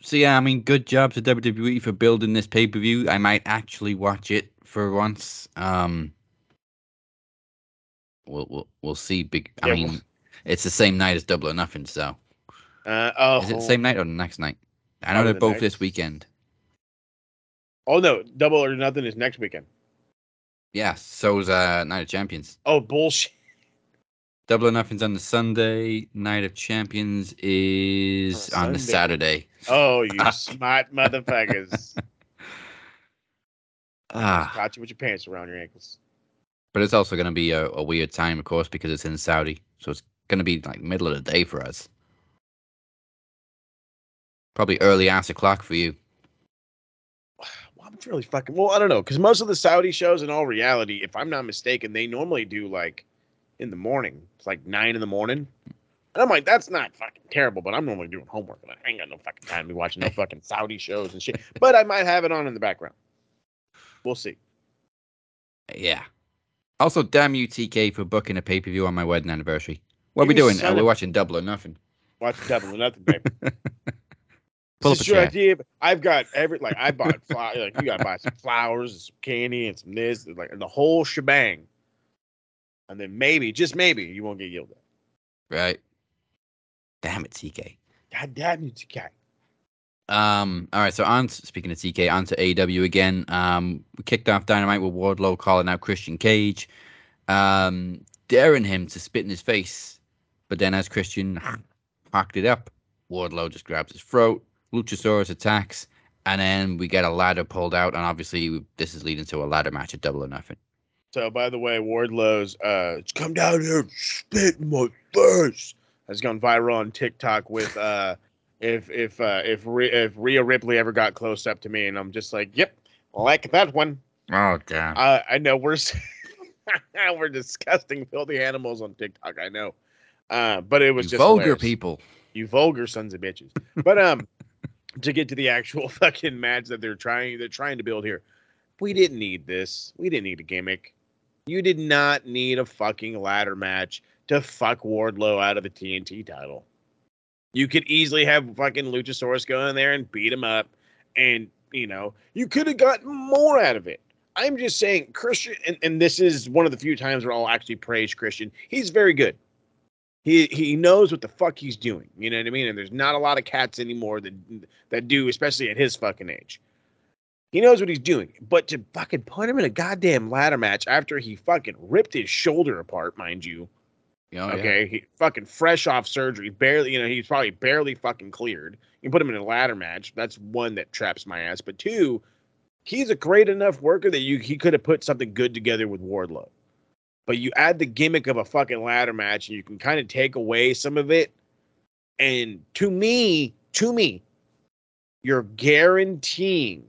Speaker 3: so yeah, I mean, good job to WWE for building this pay per view. I might actually watch it for once. Um, we'll we'll, we'll see. Big. I
Speaker 4: Yeah,
Speaker 3: mean,
Speaker 4: we'll-
Speaker 3: it's the same night as Double or Nothing. So
Speaker 4: Uh, oh,
Speaker 3: is it the same night or the next night? I know they're
Speaker 4: the
Speaker 3: both this weekend.
Speaker 4: Oh no, double or nothing is next weekend.
Speaker 3: Yeah, so's uh Night of Champions.
Speaker 4: Oh bullshit.
Speaker 3: Double or Nothing's on the Sunday. Night of Champions is
Speaker 4: On
Speaker 3: on the Saturday.
Speaker 4: Oh, you smart motherfuckers.
Speaker 3: Ah,
Speaker 4: Caught you with your pants around your ankles.
Speaker 3: but it's also going to be a, a weird time, of course, because it's in Saudi. So it's going to be like middle of the day for us. Probably early ass o'clock for you.
Speaker 4: Well, I'm really fucking well. I don't know because most of the Saudi shows, in all reality, if I'm not mistaken, they normally do like in the morning. It's like nine in the morning, and I'm like, that's not fucking terrible. But I'm normally doing homework, and I ain't got no fucking time to be watching no fucking Saudi shows and shit. But I might have it on in the background. We'll see.
Speaker 3: Yeah. Also, damn you, TK, for booking a pay per view on my wedding anniversary. What are we doing?
Speaker 4: son
Speaker 3: Uh, we're watching Double or Nothing.
Speaker 4: Watch double or nothing, baby.
Speaker 3: Pull
Speaker 4: This is your idea. I've got every like I bought fly, like you got to buy some flowers, and some candy, and some this, and, like the whole shebang. And then maybe, just maybe, you won't get yelled at.
Speaker 3: Right. Damn it, TK.
Speaker 4: God damn you, TK.
Speaker 3: Um, all right, so on speaking of TK, on to AEW again. Um, we kicked off Dynamite with Wardlow calling out Christian Cage, um, daring him to spit in his face. But then, as Christian packed it up, Wardlow just grabs his throat. Luchasaurus attacks, and then we get a ladder pulled out, and obviously this is leading to a ladder match at Double or Nothing.
Speaker 4: So, by the way, Wardlow's uh, "Come down here, and spit in my face" has gone viral on TikTok with uh, if if uh, if Rhea, if Rhea Ripley ever got close up to me, and I'm just like, "Yep, like that one."
Speaker 3: Oh damn!
Speaker 4: Uh, I know we're we're disgusting, filthy animals on TikTok. I know, uh, but it was
Speaker 3: You
Speaker 4: just
Speaker 3: vulgar
Speaker 4: hilarious.
Speaker 3: people.
Speaker 4: You vulgar sons of bitches. But um, to get to the actual fucking match that they're trying they're trying to build here, we didn't need this. We didn't need a gimmick. You did not need a fucking ladder match to fuck Wardlow out of the TNT title. You could easily have fucking Luchasaurus go in there and beat him up, and you know you could have gotten more out of it. I'm just saying, Christian, and, and this is one of the few times where I'll actually praise Christian. He's very good. He he knows what the fuck he's doing. You know what I mean? And there's not a lot of cats anymore that that do, especially at his fucking age. He knows what he's doing. But to fucking put him in a goddamn ladder match after he fucking ripped his shoulder apart, mind you.
Speaker 3: Oh, yeah.
Speaker 4: okay, he fucking fresh off surgery, barely, you know, he's probably barely fucking cleared. You put him in a ladder match. That's one that traps my ass. But two, he's a great enough worker that you he could have put something good together with Wardlow. But you add the gimmick of a fucking ladder match, and you can kind of take away some of it. And to me, to me, you're guaranteeing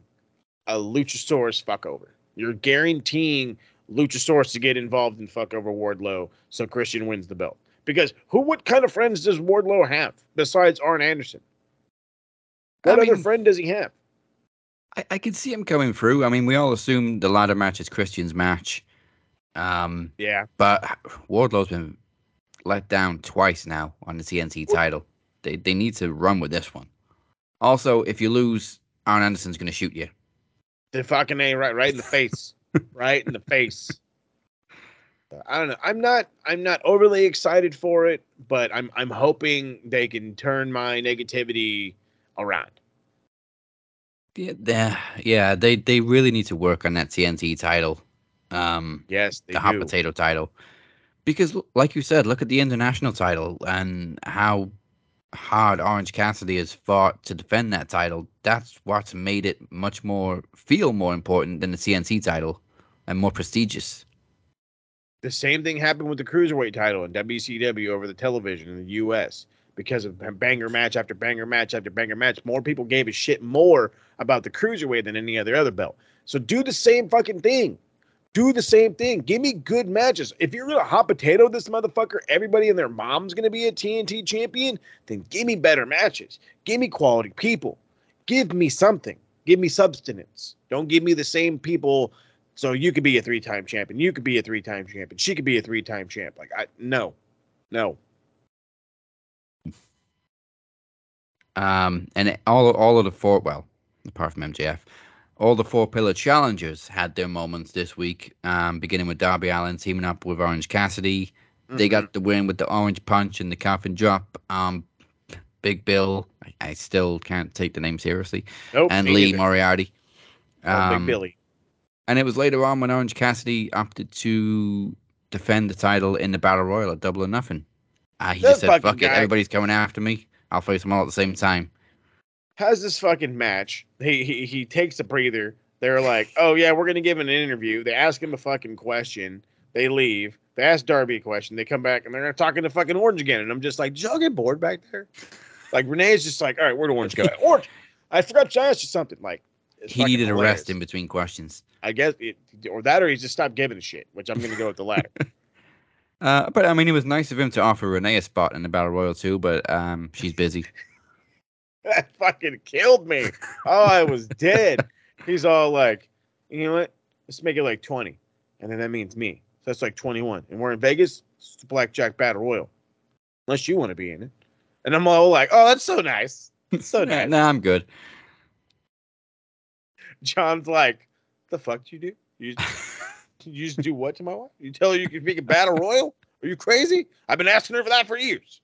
Speaker 4: a Luchasaurus fuck over. You're guaranteeing Luchasaurus to get involved and fuck over Wardlow so Christian wins the belt. Because who what kind of friends does Wardlow have besides Arn Anderson? What
Speaker 3: I
Speaker 4: other
Speaker 3: mean-
Speaker 4: friend does he have?
Speaker 3: I, I could see him coming through. I mean, we all assume the ladder match is Christian's match. Um,
Speaker 4: Yeah.
Speaker 3: but Wardlow's been let down twice now on the TNT title. They they need to run with this one. Also, if you lose, Arn Anderson's going to shoot you.
Speaker 4: The fucking A right right in the face. right in the face. I don't know. I'm not I'm not overly excited for it, but I'm I'm hoping they can turn my negativity around.
Speaker 3: Yeah, yeah, they they really need to work on that TNT title, um,
Speaker 4: Yes,
Speaker 3: the hot
Speaker 4: do.
Speaker 3: potato title, because like you said, look at the international title and how hard Orange Cassidy has fought to defend that title. That's what's made it much more feel more important than the TNT title and more prestigious.
Speaker 4: The same thing happened with the cruiserweight title in WCW over the television in the US because of banger match after banger match after banger match. More people gave a shit more about the cruiserweight than any other other belt. So do the same fucking thing. Do the same thing. Give me good matches. If you're gonna hot potato this motherfucker, everybody and their mom's gonna be a TNT champion, then give me better matches. Give me quality people. Give me something. Give me substance. Don't give me the same people so you could be a three-time champion. You could be a three-time champion. She could be a three-time champ. Like I no. No.
Speaker 3: Um, and all all of the four, well, apart from MJF, all the four pillar challengers had their moments this week. Um, beginning with Darby Allin teaming up with Orange Cassidy. They
Speaker 4: Mm-hmm.
Speaker 3: got the win with the orange punch and the coffin drop. Um, Big Bill, I, I still can't take the name seriously,
Speaker 4: nope,
Speaker 3: and Lee
Speaker 4: neither.
Speaker 3: Moriarty.
Speaker 4: Oh,
Speaker 3: Um,
Speaker 4: Big Billy.
Speaker 3: And it was later on when Orange Cassidy opted to defend the title in the Battle Royal at Double or Nothing. Uh, he
Speaker 4: That
Speaker 3: just said, "Fuck it,
Speaker 4: guy-
Speaker 3: everybody's coming after me. I'll face them all at the same time."
Speaker 4: Has this fucking match. He, he he takes a breather. They're like, "Oh yeah, we're gonna give him an interview." They ask him a fucking question. They leave. They ask Darby a question. They come back and they're talking to fucking Orange again. And I'm just like, "Did y'all get bored back there?" Like Renee's just like, "All right, where'd Orange go?" Orange, I forgot to ask you something. Like
Speaker 3: He needed a rest in between questions.
Speaker 4: I guess it, or that, or he just stopped giving a shit. Which I'm gonna go with the latter.
Speaker 3: Uh, but I mean, it was nice of him to offer Renee a spot in the Battle Royal too, but um, she's busy.
Speaker 4: That fucking killed me. Oh, I was dead. He's all like, you know what? Let's make it like 20. And then that means me. So that's like 21. And we're in Vegas. It's the Blackjack Battle Royal. Unless you want to be in it. And I'm all like, oh, that's so nice. It's so nice.
Speaker 3: nah, I'm good.
Speaker 4: John's like, the fuck did you do? You, you just do what to my wife? You tell her you can make a battle royal? Are you crazy? I've been asking her for that for years.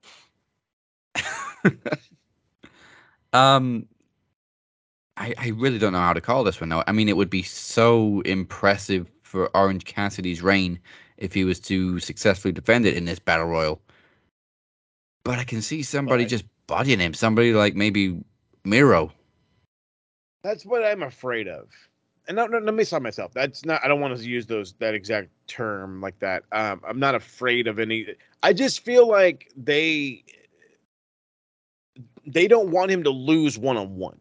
Speaker 3: Um, I I really don't know how to call this one now. I mean, it would be so impressive for Orange Cassidy's reign if he was to successfully defend it in this battle royal. But I can see somebody
Speaker 4: Right.
Speaker 3: just bodying him. Somebody like maybe Miro.
Speaker 4: That's what I'm afraid of. And no, no, let me stop myself. That's not. I don't want to use those that exact term like that. Um, I'm not afraid of any. I just feel like they they don't want him to lose one on one,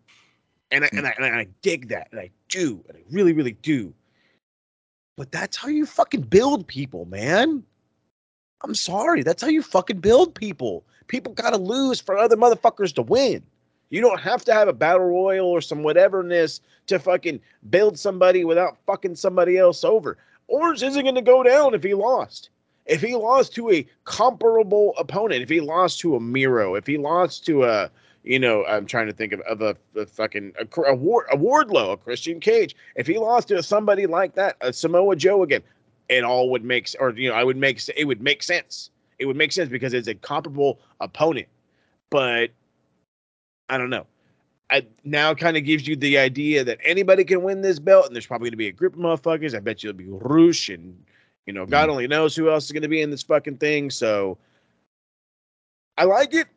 Speaker 4: and I, and I and I dig that, and I do, and I really really do. But that's how you fucking build people, man. I'm sorry, that's how you fucking build people. People gotta lose for other motherfuckers to win. You don't have to have a battle royal or some whateverness to fucking build somebody without fucking somebody else over. Orange isn't going to go down if he lost. If he lost to a comparable opponent, if he lost to a Miro, if he lost to a, you know, I'm trying to think of, of a, a fucking a, a, a Wardlow, a Christian Cage. If he lost to somebody like that, a Samoa Joe again, it all would make, or you know, I would make, it would make sense. It would make sense because it's a comparable opponent. But I don't know. I now kind of gives you the idea that anybody can win this belt, and there's probably going to be a group of motherfuckers. I bet you it'll be Roosh, and you know, God only knows who else is going to be in this fucking thing. So I like it,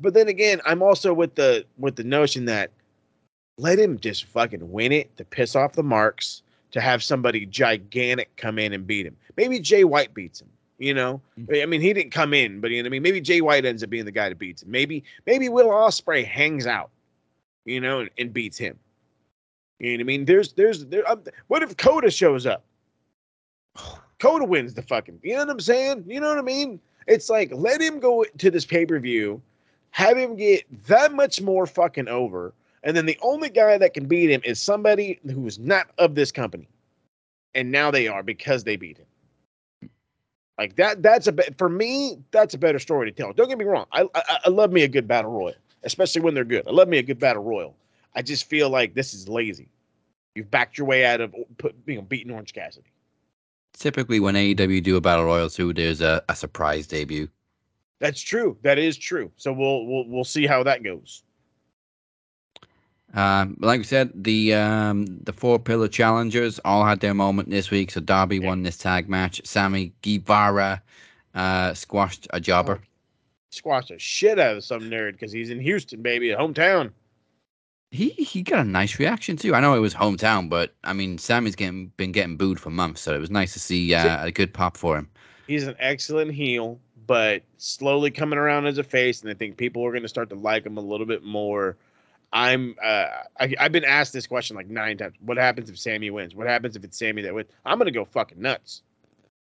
Speaker 4: but then again, I'm also with the with the notion that let him just fucking win it to piss off the marks, to have somebody gigantic come in and beat him. Maybe Jay White beats him. You know, I mean, he didn't come in, but you know I mean. Maybe Jay White ends up being the guy that beats him. Maybe, maybe Will Ospreay hangs out, you know, and, and beats him. You know what I mean? There's, there's, there. Um, what if Coda shows up? Coda wins the fucking. You know what I'm saying? You know what I mean? It's like let him go to this pay per view, have him get that much more fucking over, and then the only guy that can beat him is somebody who's not of this company, and now they are because they beat him. Like that. That's a be- for me. That's a better story to tell. Don't get me wrong. I, I I love me a good battle royal, especially when they're good. I love me a good battle royal. I just feel like this is lazy. You've backed your way out of put, you know beating Orange Cassidy.
Speaker 3: Typically, when AEW do a battle royal too, there's a, a surprise debut.
Speaker 4: That's true. That is true. So we'll we'll we'll see how that goes.
Speaker 3: Um, like we said, the um, the four pillar challengers all had their moment this week. So Darby won this tag match. Sammy Guevara uh, squashed a jobber.
Speaker 4: Squashed the shit out of some nerd because he's in Houston, baby, hometown.
Speaker 3: He he got a nice reaction too. I know it was hometown, but I mean, Sammy's getting been getting booed for months, so it was nice to see uh, a good pop for him.
Speaker 4: He's an excellent heel, but slowly coming around as a face, and I think people are going to start to like him a little bit more. I'm uh, I, I've been asked this question like nine times. What happens if Sammy wins? What happens if it's Sammy that wins? I'm gonna go fucking nuts.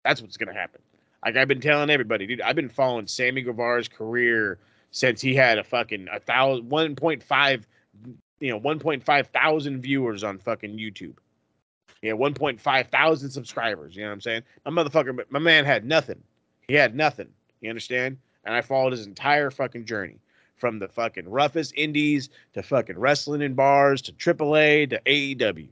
Speaker 4: That's what's gonna happen. Like I've been telling everybody, dude. I've been following Sammy Guevara's career since he had a fucking a thousand, one point five, you know, one point five thousand viewers on fucking YouTube. Yeah, one point five thousand subscribers. You know what I'm saying? My motherfucker, my man had nothing. He had nothing. You understand? And I followed his entire fucking journey from the fucking roughest indies to fucking wrestling in bars to AAA to AEW.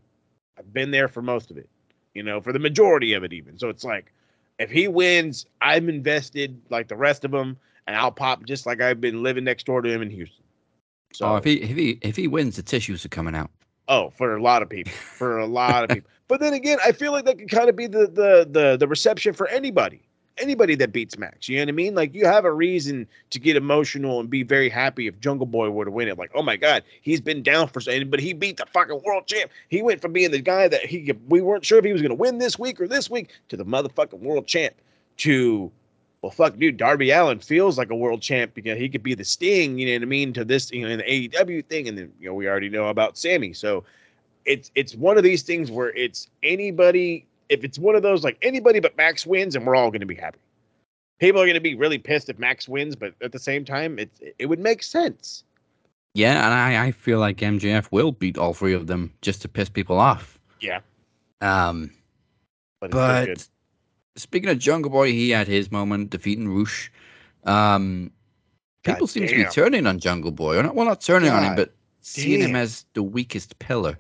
Speaker 4: I've been there for most of it, you know, for the majority of it, even. So it's like, if he wins, I'm invested like the rest of them, and I'll pop just like I've been living next door to him in Houston. Oh, so,
Speaker 3: oh, if he if he if he wins, the tissues are coming out.
Speaker 4: Oh, for a lot of people, for a lot of people. But then again, I feel like that could kind of be the the the the reception for anybody, anybody that beats Max. You know what I mean? Like you have a reason to get emotional and be very happy if Jungle Boy were to win it. Like, oh my God, he's been down for something, but he beat the fucking world champ. He went from being the guy that he we weren't sure if he was going to win this week or this week to the motherfucking world champ. To well, fuck, dude, Darby Allin feels like a world champ because he could be the Sting. You know what I mean? To this, you know, in the AEW thing, and then you know we already know about Sammy. So it's it's one of these things where it's anybody. If it's one of those like anybody but Max wins, and we're all going to be happy. People are going to be really pissed if Max wins, but at the same time, it it would make sense.
Speaker 3: Yeah, and I, I feel like MJF will beat all three of them just to piss people off.
Speaker 4: Yeah,
Speaker 3: Um,
Speaker 4: but, it's
Speaker 3: but
Speaker 4: good.
Speaker 3: Speaking of Jungle Boy, he had his moment defeating Roosh. Um, people
Speaker 4: God
Speaker 3: seem to be turning on Jungle Boy, or not, well, not turning on him,
Speaker 4: God
Speaker 3: but seeing him as the weakest pillar.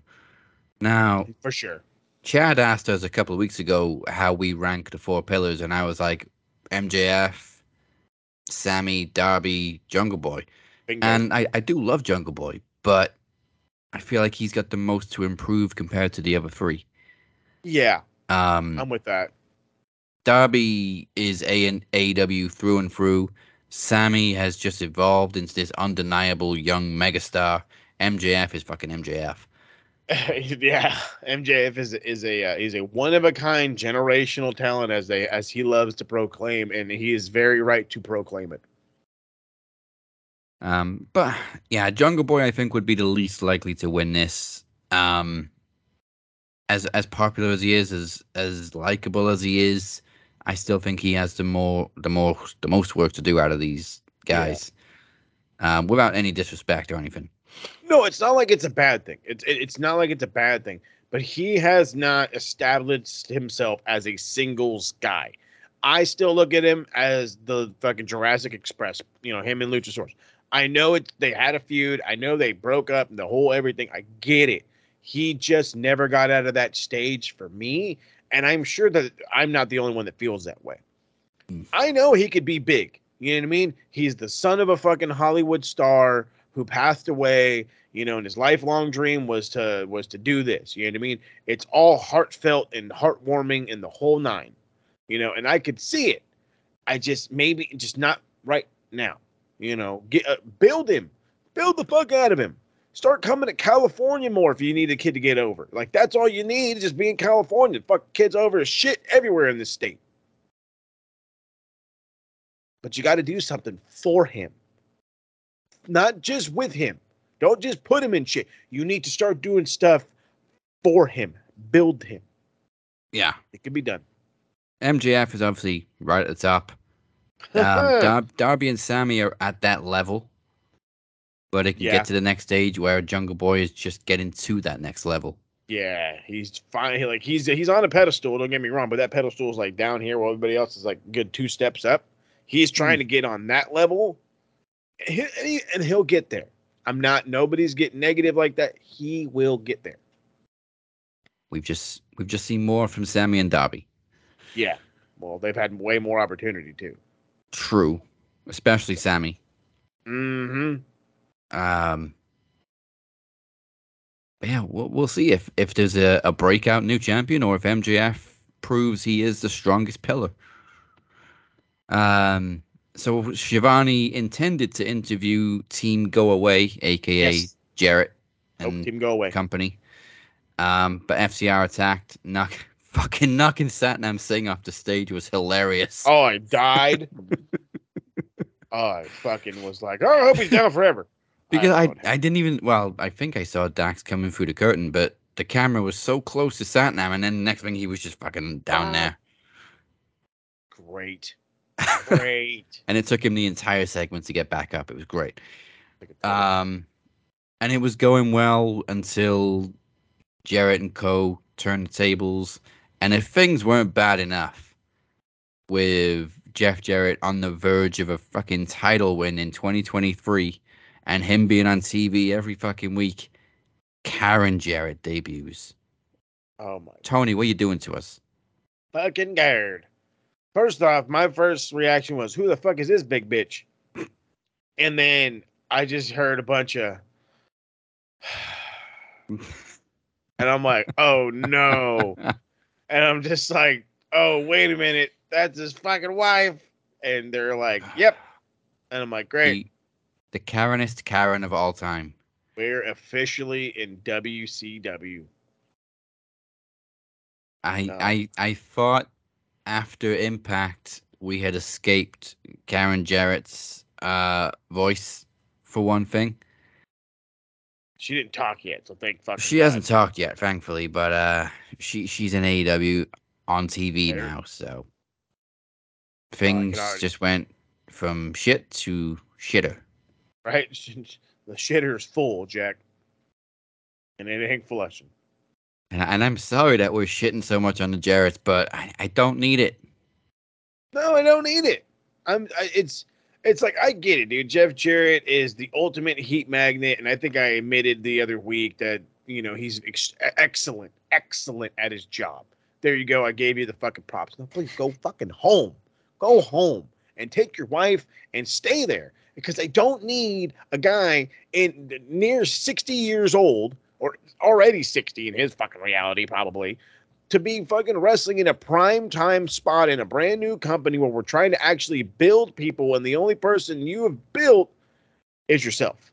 Speaker 3: Now,
Speaker 4: for sure.
Speaker 3: Chad asked us a couple of weeks ago how we rank the four pillars, and I was like MJF, Sammy, Darby, Jungle Boy.
Speaker 4: Bingo.
Speaker 3: And I, I do love Jungle Boy, but I feel like he's got the most to improve compared to the other three.
Speaker 4: Yeah,
Speaker 3: Um,
Speaker 4: I'm with that.
Speaker 3: Darby is A and AW through and through. Sammy has just evolved into this undeniable young megastar. MJF is fucking MJF.
Speaker 4: yeah, MJF is is a uh, he's a one of a kind generational talent as they as he loves to proclaim, and he is very right to proclaim it.
Speaker 3: Um, but yeah, Jungle Boy I think would be the least likely to win this. Um, as as popular as he is, as as likable as he is, I still think he has the more the more the most work to do out of these guys. Um, without any disrespect or anything.
Speaker 4: No, it's not like it's a bad thing. It's it, it's not like it's a bad thing. But he has not established himself as a singles guy. I still look at him as the fucking Jurassic Express. You know him and Luchasaurus. I know it. They had a feud. I know they broke up. The whole everything. I get it. He just never got out of that stage for me, and I'm sure that I'm not the only one that feels that way.
Speaker 3: Mm.
Speaker 4: I know he could be big. You know what I mean? He's the son of a fucking Hollywood star who passed away, you know, and his lifelong dream was to was to do this. You know what I mean? It's all heartfelt and heartwarming and the whole nine. You know, and I could see it. I just maybe just not right now. You know, get uh, build him, build the fuck out of him. Start coming to California more if you need a kid to get over. Like that's all you need, is just be in California. Fuck kids over shit everywhere in this state. But you got to do something for him, not just with him. Don't just put him in shit. You need to start doing stuff for him, build him.
Speaker 3: Yeah.
Speaker 4: It can be done.
Speaker 3: MJF is obviously right at the top. Um, Dar- Darby and Sammy are at that level, but it can
Speaker 4: Yeah.
Speaker 3: get to the next stage where Jungle Boy is just getting to that next level.
Speaker 4: Yeah, he's fine. Like he's he's on a pedestal. Don't get me wrong, but that pedestal is like down here, while everybody else is like good two steps up. He's trying to get on that level, He- and, he, and he'll get there. I'm not. Nobody's getting negative like that. He will get there.
Speaker 3: We've just we've just seen more from Sammy and Darby.
Speaker 4: Yeah. Well, they've had way more opportunity too.
Speaker 3: True, especially Sammy.
Speaker 4: Mm-hmm.
Speaker 3: Um, yeah, we'll, we'll see if if there's a, a breakout new champion or if MJF proves he is the strongest pillar. Um, so Shivani intended to interview Team Go Away, aka
Speaker 4: Yes.
Speaker 3: Jarrett and
Speaker 4: team go away.
Speaker 3: company. Um, but FTR attacked, knock, fucking knocking Satnam Singh off the stage was hilarious.
Speaker 4: Oh, I died. oh, I fucking was like, oh, I hope he's down forever.
Speaker 3: Because I,
Speaker 4: don't.
Speaker 3: I didn't even well I think I saw Dax coming through the curtain, but the camera was so close to Satnam, and then the next thing he was just fucking down
Speaker 4: Ah.
Speaker 3: there,
Speaker 4: great, great.
Speaker 3: and it took him the entire segment to get back up. It was great.
Speaker 4: Like a total-
Speaker 3: Um, and it was going well until Jarrett and Co. turned the tables, and if things weren't bad enough, with Jeff Jarrett on the verge of a fucking title win in 2023, and him being on TV every fucking week, Karen Jarrett debuts.
Speaker 4: oh my
Speaker 3: Tony, what are you doing to us?
Speaker 4: fucking scared. First off, my first reaction was, "Who the fuck is this big bitch?" And then I just heard a bunch of, and I'm like, "Oh no!" and I'm just like, "Oh wait a minute, that's his fucking wife." And they're like, "Yep," and I'm like, "Great,
Speaker 3: The, Karenest Karen of all time.
Speaker 4: we're officially in WCW."
Speaker 3: I
Speaker 4: No.
Speaker 3: I I thought after Impact we had escaped Karen Jarrett's uh voice for one thing.
Speaker 4: She didn't talk yet, so thank fucking.
Speaker 3: She
Speaker 4: God.
Speaker 3: hasn't talked yet, thankfully, but uh she she's in AEW on TV now, so things
Speaker 4: already-
Speaker 3: just went from shit to shitter.
Speaker 4: Right? The shitter's full, Jack, and it ain't flushing.
Speaker 3: And, and I'm sorry that we're shitting so much on the Jarretts, but I, I don't need it.
Speaker 4: No, I don't need it. I'm. I, it's. It's like I get it, dude. Jeff Jarrett is the ultimate heat magnet, and I think I admitted the other week that you know he's ex- excellent, excellent at his job. There you go. I gave you the fucking props. Now please go fucking home. Go home and take your wife and stay there because they don't need a guy in near 60 years old or already 60 in his fucking reality probably to be fucking wrestling in a prime time spot in a brand new company where we're trying to actually build people and the only person you have built is yourself.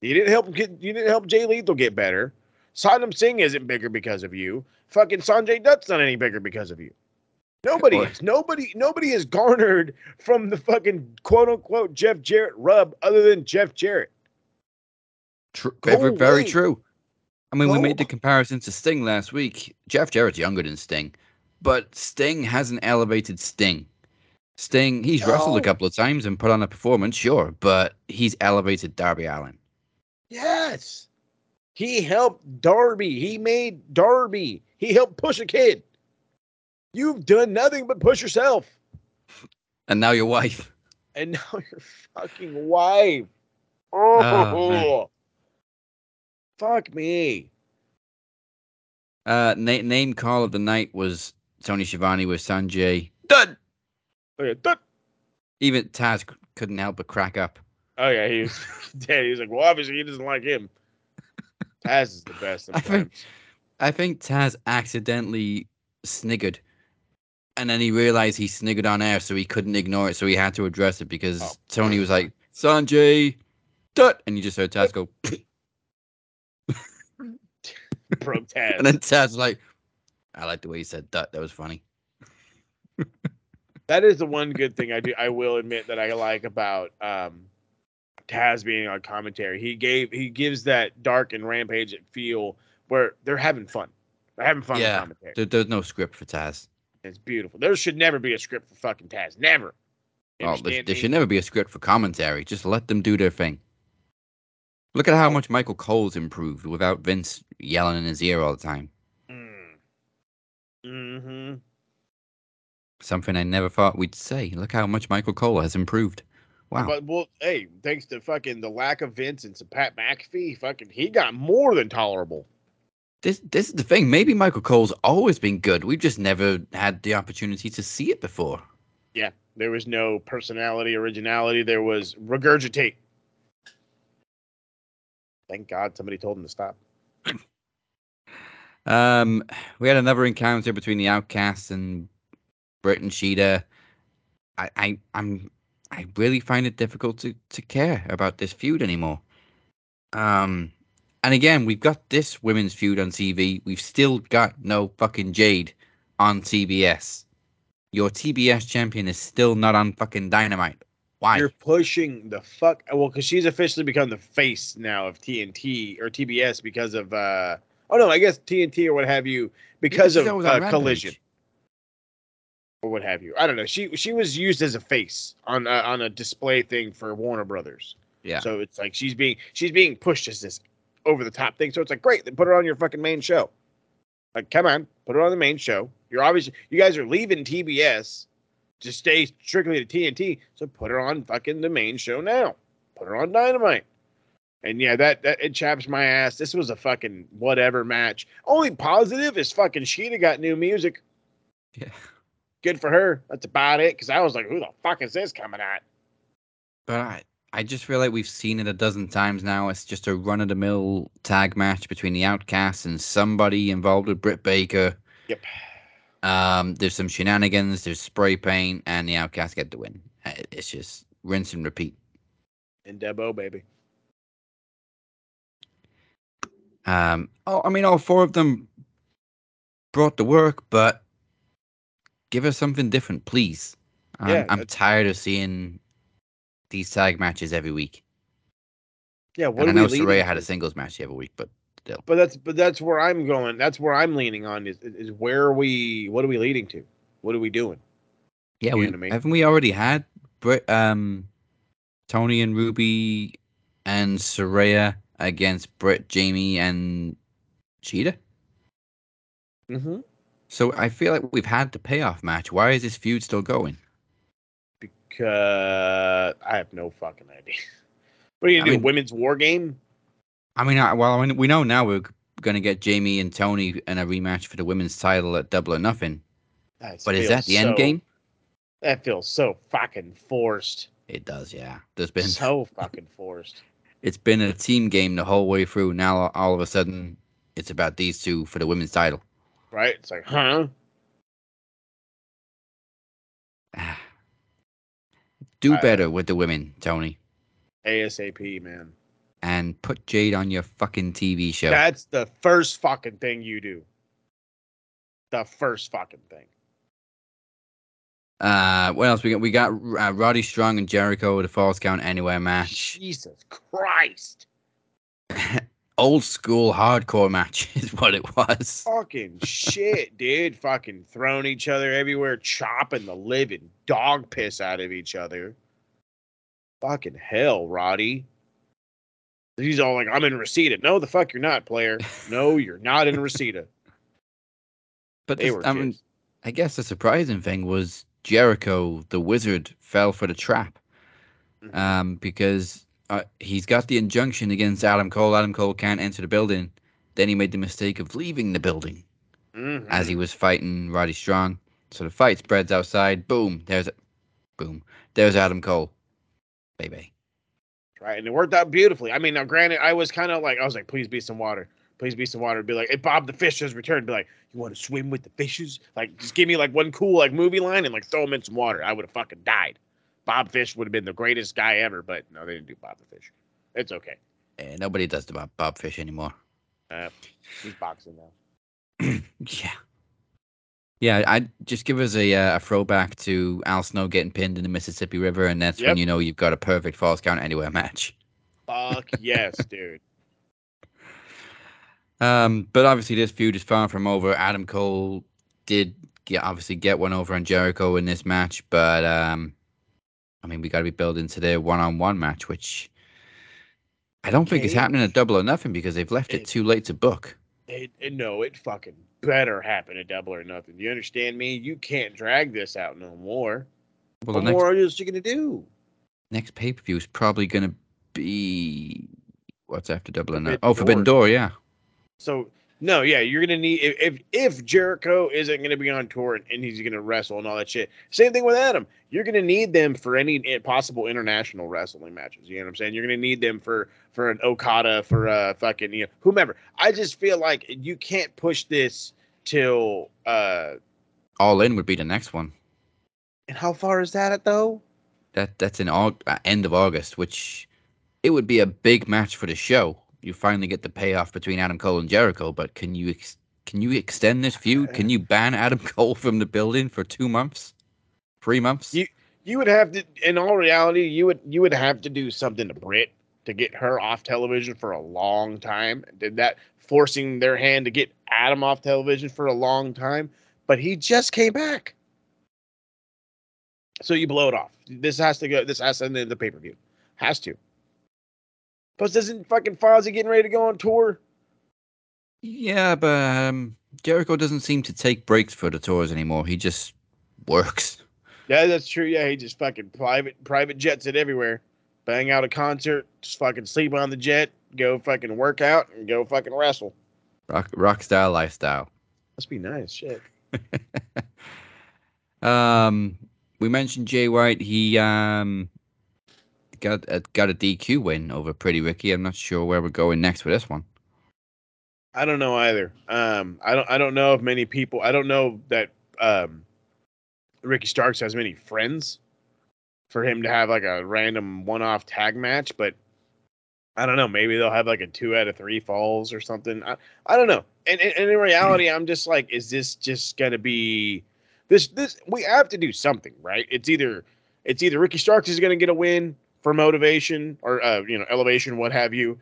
Speaker 4: You didn't help get you didn't help Jay Lethal get better. Satnam Singh isn't bigger because of you. Fucking Sanjay Dutt's not any bigger because of you. Nobody. Nobody nobody is garnered from the fucking quote unquote Jeff Jarrett rub other than Jeff Jarrett.
Speaker 3: Tr-
Speaker 4: Go
Speaker 3: very, very true. I mean, we made the comparison to Sting last week. Jeff Jarrett's younger than Sting, but Sting hasn't elevated Sting. Sting, he's wrestled a couple of times and put on a performance, sure, but he's elevated Darby Allin.
Speaker 4: Yes. He helped Darby. He made Darby. He helped push a kid. You've done nothing but push yourself.
Speaker 3: And now your wife.
Speaker 4: And now your fucking wife. Oh,
Speaker 3: man.
Speaker 4: fuck me.
Speaker 3: Uh, na- name call of the night was Tony Schiavone with Sanjay. Done.
Speaker 4: Oh yeah, duck.
Speaker 3: Even Taz couldn't help but crack up.
Speaker 4: oh yeah, he was dead. He was like, well, obviously he doesn't like him. Taz is the best.
Speaker 3: I think- I think Taz accidentally sniggered. And then he realized he sniggered on air, so he couldn't ignore it, so he had to address it because
Speaker 4: Oh.
Speaker 3: Tony was like, Sanjay, dut, and you just heard Taz go,
Speaker 4: Broke Taz.
Speaker 3: and then Taz was like, I like the way he said dut. That was funny.
Speaker 4: that is the one good thing I do. I will admit that I like about um, Taz being on commentary. He gave he gives that dark and rampage feel where they're having fun. They're having fun
Speaker 3: Yeah.
Speaker 4: with commentary.
Speaker 3: There, there's no script for Taz.
Speaker 4: It's beautiful. There should never be a script for fucking Taz. Never. You
Speaker 3: Oh, there, there should never be a script for commentary. Just let them do their thing. Look at how much Michael Cole's improved without Vince yelling in his ear all the time.
Speaker 4: Mm. Mm-hmm.
Speaker 3: Something I never thought we'd say. Look how much Michael Cole has improved. Wow.
Speaker 4: But well, hey, thanks to fucking the lack of Vince and some Pat McAfee, fucking he got more than tolerable.
Speaker 3: This this is the thing. Maybe Michael Cole's always been good. We've just never had the opportunity to see it before.
Speaker 4: Yeah, there was no personality, originality. There was regurgitate. Thank God somebody told him to stop.
Speaker 3: Um, we had another encounter between the Outcasts and Britt and Shida. I, I I'm I really find it difficult to to care about this feud anymore. Um, and again, we've got this women's feud on TV. We've still got no fucking Jade on TBS. Your TBS champion is still not on fucking Dynamite. Why?
Speaker 4: You're pushing the fuck. Well, because she's officially become the face now of TNT or TBS because of. uh Oh no, I guess TNT or what have you because of uh, collision or what have you. I don't know. She she was used as a face on uh, on a display thing for Warner Brothers.
Speaker 3: Yeah.
Speaker 4: So it's like she's being she's being pushed as this over the top thing. So it's like great, then put it on your fucking main show. Like, come on, put it on the main show. You're obviously you guys are leaving TBS to stay strictly to TNT. So put her on fucking the main show now. Put her on Dynamite. And yeah, that that it chaps my ass. This was a fucking whatever match. Only positive is fucking Shida got new music.
Speaker 3: Yeah.
Speaker 4: Good for her. That's about it. Because I was like, who the fuck is this coming at?
Speaker 3: But I, I just feel like we've seen it a dozen times now. It's just a run of the mill tag match between the Outcasts and somebody involved with Britt Baker.
Speaker 4: Yep.
Speaker 3: Um, there's some shenanigans, there's spray paint, and the Outcasts get the win. Uh, It's just rinse and repeat.
Speaker 4: And Debo, baby.
Speaker 3: Um, oh, I mean, all four of them brought the work, but give us something different, please. I'm,
Speaker 4: Yeah,
Speaker 3: I'm tired of seeing these tag matches every week.
Speaker 4: Yeah, what
Speaker 3: and I know
Speaker 4: we
Speaker 3: Saraya had a singles match every week, but still.
Speaker 4: But that's but that's where I'm going. That's where I'm leaning on is is where are we what are we leading to? What are we doing?
Speaker 3: Yeah,
Speaker 4: You
Speaker 3: we,
Speaker 4: I mean?
Speaker 3: haven't we already had Brit, um, Toni and Ruby and Saraya against Britt, Jamie, and Shida?
Speaker 4: Mm-hmm.
Speaker 3: So I feel like we've had the payoff match. Why is this feud still going?
Speaker 4: Because I have no fucking idea. What are you
Speaker 3: I
Speaker 4: gonna do?
Speaker 3: mean-
Speaker 4: women's war game?
Speaker 3: I mean, I, well, I mean, we know now we're going to get Jamie and Toni in a rematch for the women's title at Double or Nothing.
Speaker 4: That
Speaker 3: But is that the end game?
Speaker 4: That feels so fucking forced.
Speaker 3: It does, yeah. There's been
Speaker 4: So fucking forced.
Speaker 3: it's been a team game the whole way through. Now all of a sudden, it's about these two for the women's title.
Speaker 4: Right? It's like, huh? Ah.
Speaker 3: Do
Speaker 4: I-
Speaker 3: better with the women, Tony,
Speaker 4: ASAP, man.
Speaker 3: and put Jade on your fucking TV show.
Speaker 4: That's the first fucking thing you do. The first fucking thing.
Speaker 3: Uh, what else we got? We got uh, Roddy Strong and Jericho with a falls count anywhere match.
Speaker 4: Jesus Christ.
Speaker 3: Old school hardcore match is what it was.
Speaker 4: Fucking shit, dude. Fucking throwing each other everywhere, chopping the living dog piss out of each other. Fucking hell, Roddy. He's all like, I'm in Reseda. No, the fuck you're not, player. No, you're not in Reseda.
Speaker 3: But
Speaker 4: They
Speaker 3: this-
Speaker 4: were
Speaker 3: I mean. I guess the surprising thing was Jericho, the wizard, fell for the trap.
Speaker 4: Mhm.
Speaker 3: Um, because uh, he's got the injunction against Adam Cole. Adam Cole can't enter the building. Then he made the mistake of leaving the building
Speaker 4: Mhm.
Speaker 3: as he was fighting Roddy Strong. So the fight spreads outside. Boom. There's, a, boom. There's Adam Cole. Baby.
Speaker 4: right? And it worked out beautifully. I mean, now granted, I was kind of like, I was like, please be some water, please be some water. Be like, if Bob the Fish has returned, be like, you want to swim with the fishes? Like, just give me like one cool like movie line and like throw him in some water. I would have fucking died. Bob Fish would have been the greatest guy ever, but no, they didn't do Bob the Fish. It's okay.
Speaker 3: Eh, nobody does the Bob, Bob Fish anymore.
Speaker 4: Uh, he's boxing now.
Speaker 3: Yeah. Yeah, I just give us a uh, a throwback to Al Snow getting pinned in the Mississippi River, and that's when you know you've got a perfect falls count anywhere match.
Speaker 4: Fuck yes, dude.
Speaker 3: Um, but obviously this feud is far from over. Adam Cole did get obviously get one over on Jericho in this match, but um, I mean we got to be building to their one on one match, which I don't think is happening at Double or Nothing because they've left it
Speaker 4: It-
Speaker 3: too late to book.
Speaker 4: It, it, no, it fucking better happen at Double or Nothing. You understand me? You can't drag this out no more.
Speaker 3: Well,
Speaker 4: what
Speaker 3: next
Speaker 4: more is you gonna do?
Speaker 3: next pay per view is probably going to be what's after Double or Nothing? Oh, Forbidden Door, yeah.
Speaker 4: So no, yeah, you're gonna need if if, if Jericho isn't gonna be on tour and, he's gonna wrestle and all that shit. Same thing with Adam. You're gonna need them for any possible international wrestling matches. You know what I'm saying? You're gonna need them for for an Okada, for uh fucking you know whomever. I just feel like you can't push this till uh.
Speaker 3: All In would be the next one.
Speaker 4: And how far is that though?
Speaker 3: That that's in Aug- uh, end of August, which it would be a big match for the show. You finally get the payoff between Adam Cole and Jericho, but can you ex- can you extend this feud? Can you ban Adam Cole from the building for two months, three months?
Speaker 4: You- You would have to, in all reality, you would you would have to do something to Britt to get her off television for a long time. Did that forcing their hand to get Adam off television for a long time, but he just came back. So you blow it off. This has to go. This has to end in the pay per view. Has to. Plus, isn't fucking Fozzy getting ready to go on tour?
Speaker 3: yeah, but um, Jericho doesn't seem to take breaks for the tours anymore. He just works.
Speaker 4: Yeah, that's true. Yeah, he just fucking private private jets it everywhere. Bang out a concert, just fucking sleep on the jet, go fucking work out, and go fucking wrestle.
Speaker 3: Rock rock style lifestyle.
Speaker 4: Must be nice, shit.
Speaker 3: Um, we mentioned Jay White. He um got a, got a DQ win over Pretty Ricky. I'm not sure where we're going next with this one.
Speaker 4: I don't know either. Um, I don't I don't know if many people. I don't know that um, Ricky Starks has many friends for him to have like a random one-off tag match, but I don't know. Maybe they'll have like a two out of three falls or something. I, I don't know. And, and, and in reality, I'm just like, is this just gonna be this? This we have to do something, right? It's either it's either Ricky Starks is gonna get a win for motivation or uh, you know elevation, what have you,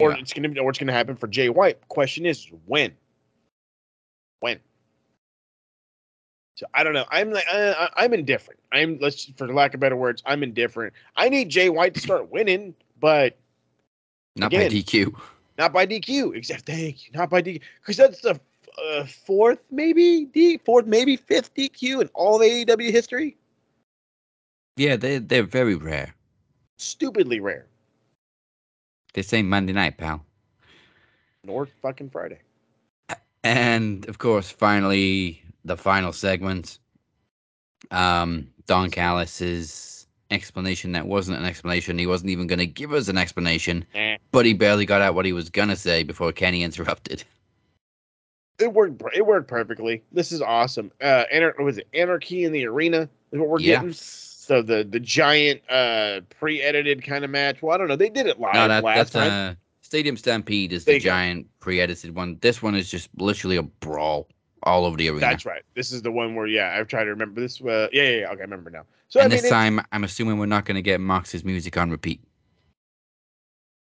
Speaker 4: or
Speaker 3: Yeah.
Speaker 4: it's gonna or it's gonna happen for Jay White. Question is when. When. So I don't know. I'm like I- I'm indifferent. I'm let's for lack of better words, I'm indifferent. I need Jay White to start winning, but
Speaker 3: Not by DQ.
Speaker 4: not by DQ. Except thank you, not by DQ, because that's the uh, fourth, maybe D fourth, maybe fifth DQ in all of AEW history.
Speaker 3: Yeah, they they're very rare.
Speaker 4: Stupidly rare.
Speaker 3: This ain't Monday night, pal.
Speaker 4: Nor fucking Friday.
Speaker 3: And of course, finally, the final segment. Um, Don Callis's explanation that wasn't an explanation. He wasn't even going to give us an explanation,
Speaker 4: Eh.
Speaker 3: but he barely got out what he was going to say before Kenny interrupted.
Speaker 4: It worked. It worked perfectly. This is awesome. Uh, anar- was it Anarchy in the Arena? Is what we're
Speaker 3: Yeah.
Speaker 4: getting. So the the giant uh pre-edited kind of match. Well, I don't know. They did it live
Speaker 3: No, that,
Speaker 4: last
Speaker 3: that's
Speaker 4: time.
Speaker 3: uh, Stadium Stampede is the giant pre-edited one. This one is just literally a brawl all over the arena.
Speaker 4: That's right. This is the one where yeah, I've tried to remember this. Uh, yeah, yeah, yeah. Okay, I remember now. So
Speaker 3: and
Speaker 4: I mean,
Speaker 3: this time, I'm assuming we're not going to get Mox's music on repeat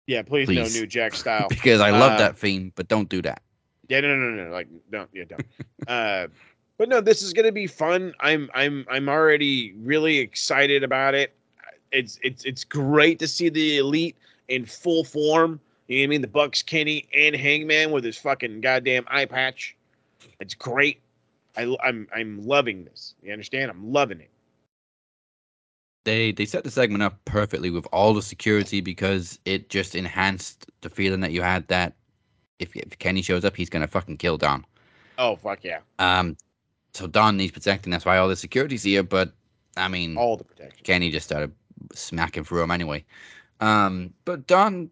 Speaker 4: yeah, please, no new Jack style.
Speaker 3: because I love
Speaker 4: Uh,
Speaker 3: that theme, but don't do that.
Speaker 4: Yeah, no, no, no, no. Like, don't, yeah, don't. uh, but no, this is gonna be fun. I'm, I'm, I'm already really excited about it. It's, it's, it's great to see the elite in full form. You know what I mean? The Bucks, Kenny, and Hangman with his fucking goddamn eye patch. It's great. I, I'm, I'm loving this. You understand? I'm loving it.
Speaker 3: They they set the segment up perfectly with all the security because it just enhanced the feeling that you had that if, if Kenny shows up, he's going to fucking kill Don.
Speaker 4: Oh fuck yeah!
Speaker 3: Um, so Don needs protecting. That's why all the security's here. But I mean,
Speaker 4: All the protection.
Speaker 3: Kenny just started smacking through him anyway. Um, but Don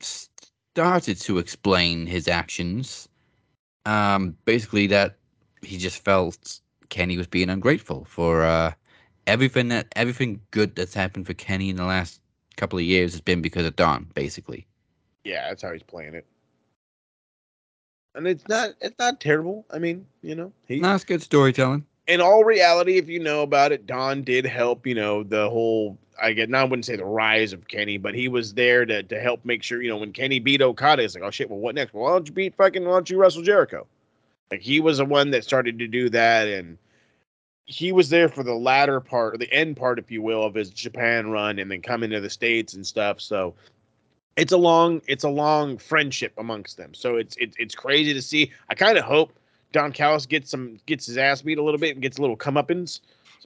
Speaker 3: started to explain his actions. Um, basically that he just felt Kenny was being ungrateful for uh, everything that everything good that's happened for Kenny in the last couple of years has been because of Don, basically.
Speaker 4: Yeah, that's how he's playing it. And it's not, it's not terrible. I mean, you know, he,
Speaker 3: No, it's good storytelling.
Speaker 4: in all reality, if you know about it, Don did help, you know, the whole I get now I wouldn't say the rise of Kenny, but he was there to to help make sure, you know, when Kenny beat Okada, it's like, oh shit, well what next? Well, why don't you beat fucking why don't you wrestle Jericho? Like he was the one that started to do that and he was there for the latter part or the end part, if you will, of his Japan run and then coming to the States and stuff. So it's a long it's a long friendship amongst them. So it's it's it's crazy to see. I kind of hope Don Callis gets some gets his ass beat a little bit and gets a little comeuppance,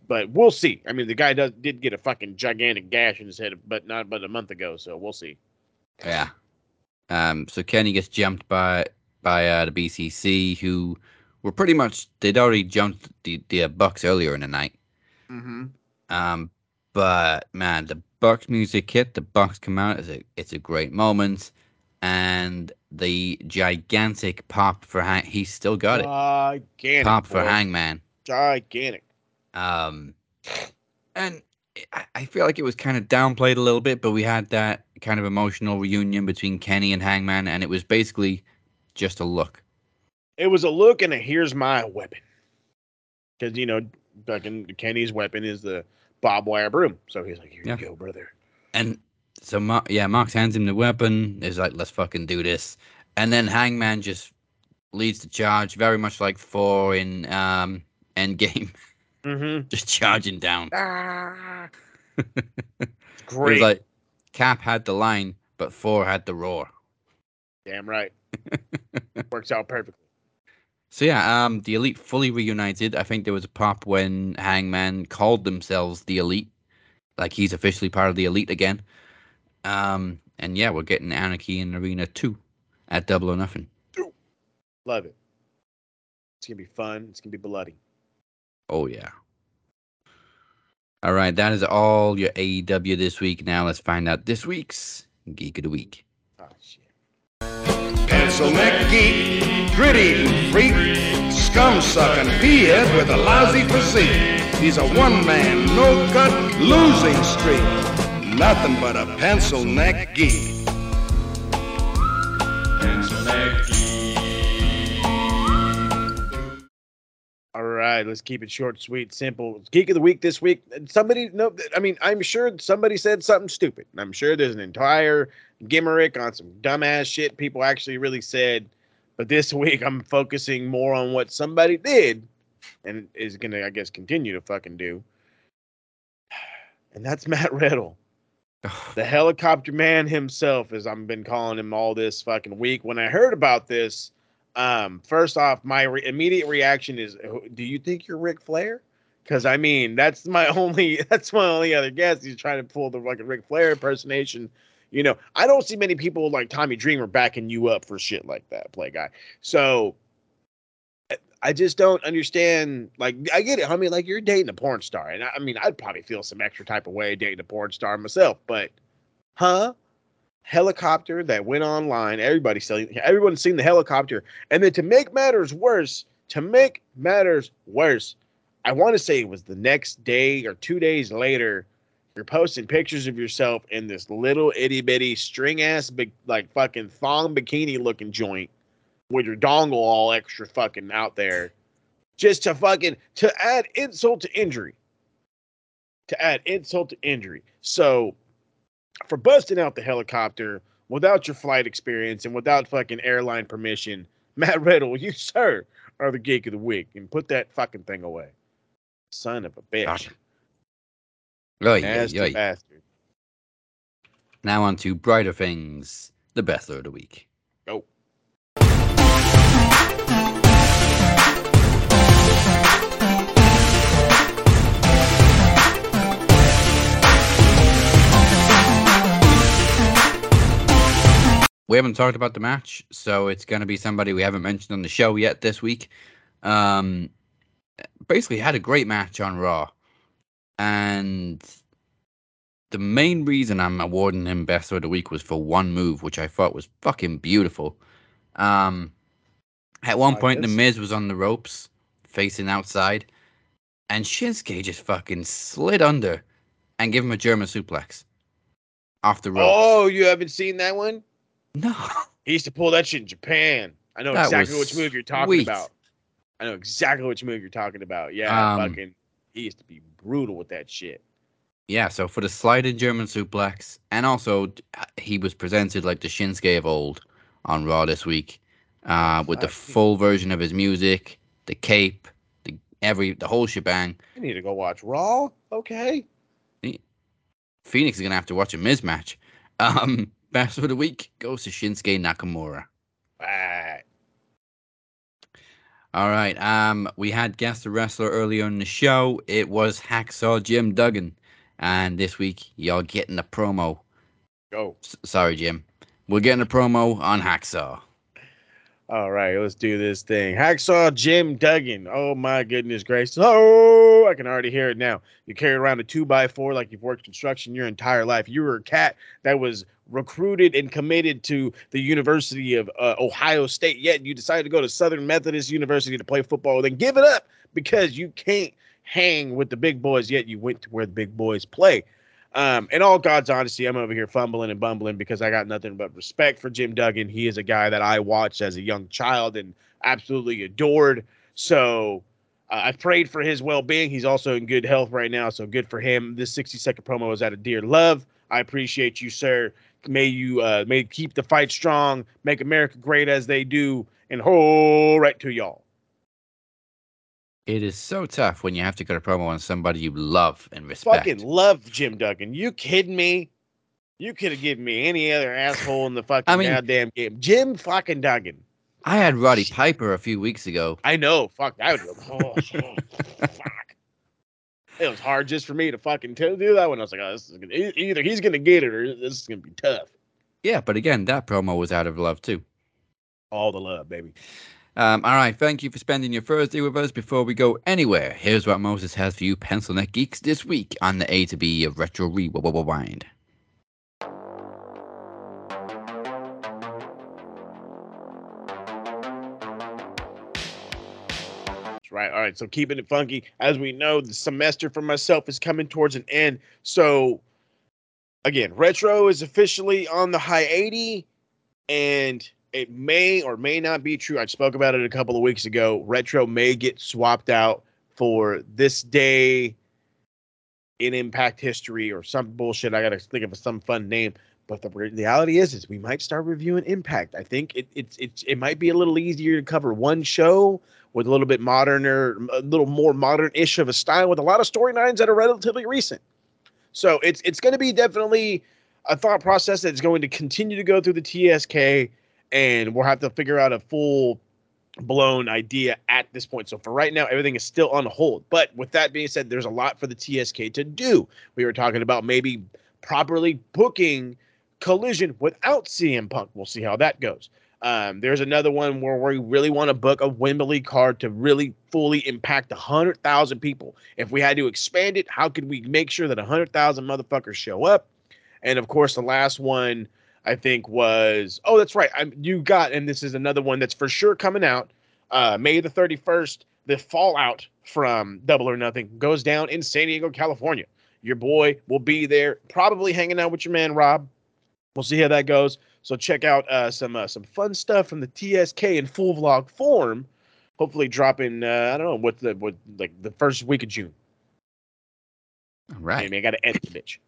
Speaker 4: but we'll see. I mean, the guy does did get a fucking gigantic gash in his head, but not but a month ago, so we'll see.
Speaker 3: Yeah. Um, so Kenny gets jumped by by uh, the BCC, who were pretty much they'd already jumped the the Bucks earlier in the night.
Speaker 4: Mm-hmm.
Speaker 3: Um, but man, the Bucks music hit. The Bucks come out. It's a it's a great moment, and the gigantic pop for Hang. He's still got it.
Speaker 4: Gigantic.
Speaker 3: Pop for
Speaker 4: boy.
Speaker 3: Hangman.
Speaker 4: Gigantic.
Speaker 3: Um, and I, I feel like it was kind of downplayed a little bit, but we had that kind of emotional reunion between Kenny and Hangman, and it was basically just a look.
Speaker 4: It was a look and a here's my weapon, because you know, fucking Kenny's weapon is the barbed wire broom. So he's like, here
Speaker 3: Yeah.
Speaker 4: you go, brother.
Speaker 3: And so, yeah, Marks hands him the weapon. Is like, let's fucking do this. And then Hangman just leads the charge, very much like Thor in um, Endgame,
Speaker 4: Mm-hmm.
Speaker 3: just charging down.
Speaker 4: Ah. Great.
Speaker 3: like Cap had the line, but Thor had the roar.
Speaker 4: Damn right. Works out perfectly.
Speaker 3: So yeah, um, the Elite fully reunited. I think there was a pop when Hangman called themselves the Elite, like he's officially part of the Elite again. Um, and yeah, we're getting Anarchy in Arena two at Double or Nothing.
Speaker 4: Love it. It's gonna be fun. It's gonna be bloody.
Speaker 3: Oh yeah. All right, that is all your AEW this week. Now let's find out this week's Geek of the Week.
Speaker 4: Oh shit.
Speaker 6: Neck geek, gritty and freak, scum sucking peahead with a lousy physique. He's a one man, no cut, losing streak. Nothing but a pencil neck geek.
Speaker 4: Right, let's keep it short, sweet, simple. Geek of the week this week. Somebody, no, I mean, I'm sure somebody said something stupid. I'm sure there's an entire gimmick on some dumbass shit people actually really said. But this week, I'm focusing more on what somebody did and is gonna, I guess, continue to fucking do. And that's Matt Riddle. the helicopter man himself, as I've been calling him all this fucking week. When I heard about this, um, first off, my re- immediate reaction is, "Do you think you're Ric Flair?" Because I mean, that's my only that's my only other guess. He's trying to pull the like a Ric Flair impersonation. You know, I don't see many people like Tommy Dreamer backing you up for shit like that, play guy. So I just don't understand. Like, I get it. Mean, like you're dating a porn star, and I, I mean, I'd probably feel some extra type of way dating a porn star myself. But, huh? Helicopter that went online. Everybody's selling. Everyone's seen the helicopter, and then to make matters worse, to make matters worse, I want to say it was the next day or two days later. You're posting pictures of yourself in this little itty bitty string ass big like fucking thong bikini looking joint with your dongle all extra fucking out there just to fucking to add insult to injury to add insult to injury so for busting out the helicopter without your flight experience and without fucking airline permission matt riddle you sir are the geek of the week and put that fucking thing away son of a bitch
Speaker 3: Gotcha. Oh, yeah,
Speaker 4: nasty
Speaker 3: yeah.
Speaker 4: bastard
Speaker 3: Now on to brighter things. The best of the week.
Speaker 4: go
Speaker 3: We haven't talked about the match, so it's going to be somebody we haven't mentioned on the show yet this week. Um, basically, had a great match on Raw, and the main reason I'm awarding him best of the week was for one move, which I thought was fucking beautiful. Um, at one
Speaker 4: Like
Speaker 3: point, the? Miz was on the ropes, facing outside, and Shinsuke just fucking slid under and gave him a German suplex off the ropes.
Speaker 4: oh you haven't seen that one
Speaker 3: no.
Speaker 4: He used to pull that shit in Japan. I know
Speaker 3: That
Speaker 4: exactly which move you're talking
Speaker 3: sweet.
Speaker 4: about. I know exactly which move you're talking about. Yeah,
Speaker 3: Um,
Speaker 4: fucking. He used to be brutal with that shit.
Speaker 3: Yeah, so for the sliding German suplex, and also uh, he was presented like the Shinsuke of old on Raw this week, uh, with the full version of his music, the cape, the every the whole shebang.
Speaker 4: I need to go watch Raw. Okay.
Speaker 3: Phoenix is gonna have to watch a Miz match. Um, best of the week goes to Shinsuke Nakamura. All right. Um, we had guest wrestler earlier in the show. It was Hacksaw Jim Duggan, and this week y'all getting a promo.
Speaker 4: Go.
Speaker 3: S- sorry, Jim. We're getting a promo on Hacksaw.
Speaker 4: All right, let's do this thing. Hacksaw Jim Duggan. Oh my goodness gracious. Oh, I can already hear it now. You carry around a two by four like you've worked construction your entire life. You were a cat that was recruited and committed to the University of uh, Ohio State, yet you decided to go to Southern Methodist University to play football. Then give it up because you can't hang with the big boys, yet you went to where the big boys play. Um, in all God's honesty, I'm over here fumbling and bumbling because I got nothing but respect for Jim Duggan. He is a guy that I watched as a young child and absolutely adored. So uh, I prayed for his well being. He's also in good health right now, so good for him. This 60 second promo is out of dear love. I appreciate you, sir. May you uh, may keep the fight strong, make America great as they do, and ho right to y'all.
Speaker 3: It is so tough when you have to cut a promo on somebody you love and respect.
Speaker 4: Fucking love Jim Duggan. You kidding me? You could have given me any other asshole in the fucking
Speaker 3: I mean-
Speaker 4: goddamn game. Jim fucking Duggan.
Speaker 3: I had Roddy Piper a few weeks ago.
Speaker 4: I know. Fuck. I would. Oh, fuck. It was hard just for me to fucking tell, do that one. I was like, oh, this is gonna, either he's gonna get it or this is gonna be tough.
Speaker 3: Yeah, but again, that promo was out of love too.
Speaker 4: All the love, baby.
Speaker 3: Um, all right, thank you for spending your Thursday with us. Before we go anywhere, here's what Moses has for you, Pencil Neck Geeks, this week on the A to B of Retro Rewind.
Speaker 4: Right. All right. So keeping it funky. As we know, the semester for myself is coming towards an end. So again, retro is officially on the high 80. and it may or may not be true. I spoke about it a couple of weeks ago. Retro may get swapped out for this day in Impact history or some bullshit. I gotta think of some fun name. But the reality is, is we might start reviewing Impact. I think it it's it's it might be a little easier to cover one show with a little bit moderner, a little more modern-ish of a style with a lot of storylines that are relatively recent. So it's it's going to be definitely a thought process that's going to continue to go through the TSK, and we'll have to figure out a full blown idea at this point. So for right now, everything is still on hold. But with that being said, there's a lot for the TSK to do. We were talking about maybe properly booking collision without CM Punk. We'll see how that goes. Um, there's another one where we really want to book a Wembley card to really fully impact 100,000 people. If we had to expand it, how could we make sure that 100,000 motherfuckers show up? And of course, the last one I think was oh, that's right. I'm, you got, and this is another one that's for sure coming out uh, May the 31st. The fallout from Double or Nothing goes down in San Diego, California. Your boy will be there, probably hanging out with your man Rob. We'll see how that goes. So check out uh, some uh, some fun stuff from the TSK in full vlog form. Hopefully, dropping uh, I don't know what the what like the first week of June.
Speaker 3: All
Speaker 4: I mean, I got to edit the bitch.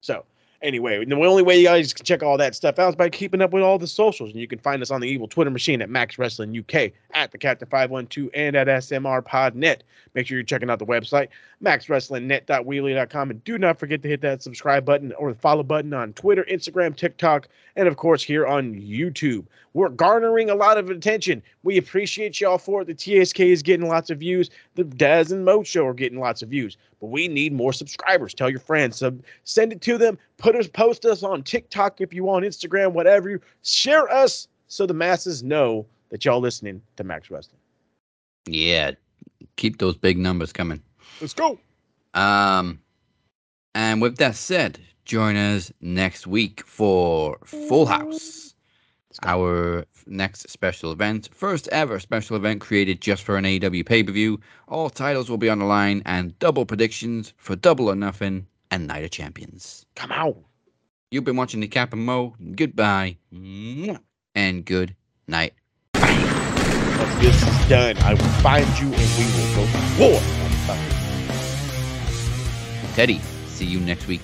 Speaker 4: So anyway, the only way you guys can check all that stuff out is by keeping up with all the socials, and you can find us on the evil Twitter machine at Max Wrestling UK, at the Captain Five One Two, and at SMR Podnet. Make sure you're checking out the website maxwrestlingnet.weebly.com, and do not forget to hit that subscribe button or the follow button on Twitter, Instagram, TikTok, and of course here on YouTube. We're garnering a lot of attention. We appreciate y'all for it. The TSK is getting lots of views. The Daz and Mo show are getting lots of views, but we need more subscribers. Tell your friends, sub, send it to them. Put us, post us on TikTok if you want, Instagram, whatever. you Share us so the masses know that y'all listening to Max Wrestling.
Speaker 3: Yeah. Keep those big numbers coming.
Speaker 4: Let's go.
Speaker 3: Um, and with that said, join us next week for Full House, our next special event, first ever special event created just for an AEW pay per view. All titles will be on the line, and double predictions for Double or Nothing and Night of Champions.
Speaker 4: Come out.
Speaker 3: You've been watching the Cap and Mo. Goodbye, and good night.
Speaker 4: Once this is done, I will find you and we will go to war.
Speaker 3: Teddy, see you next week.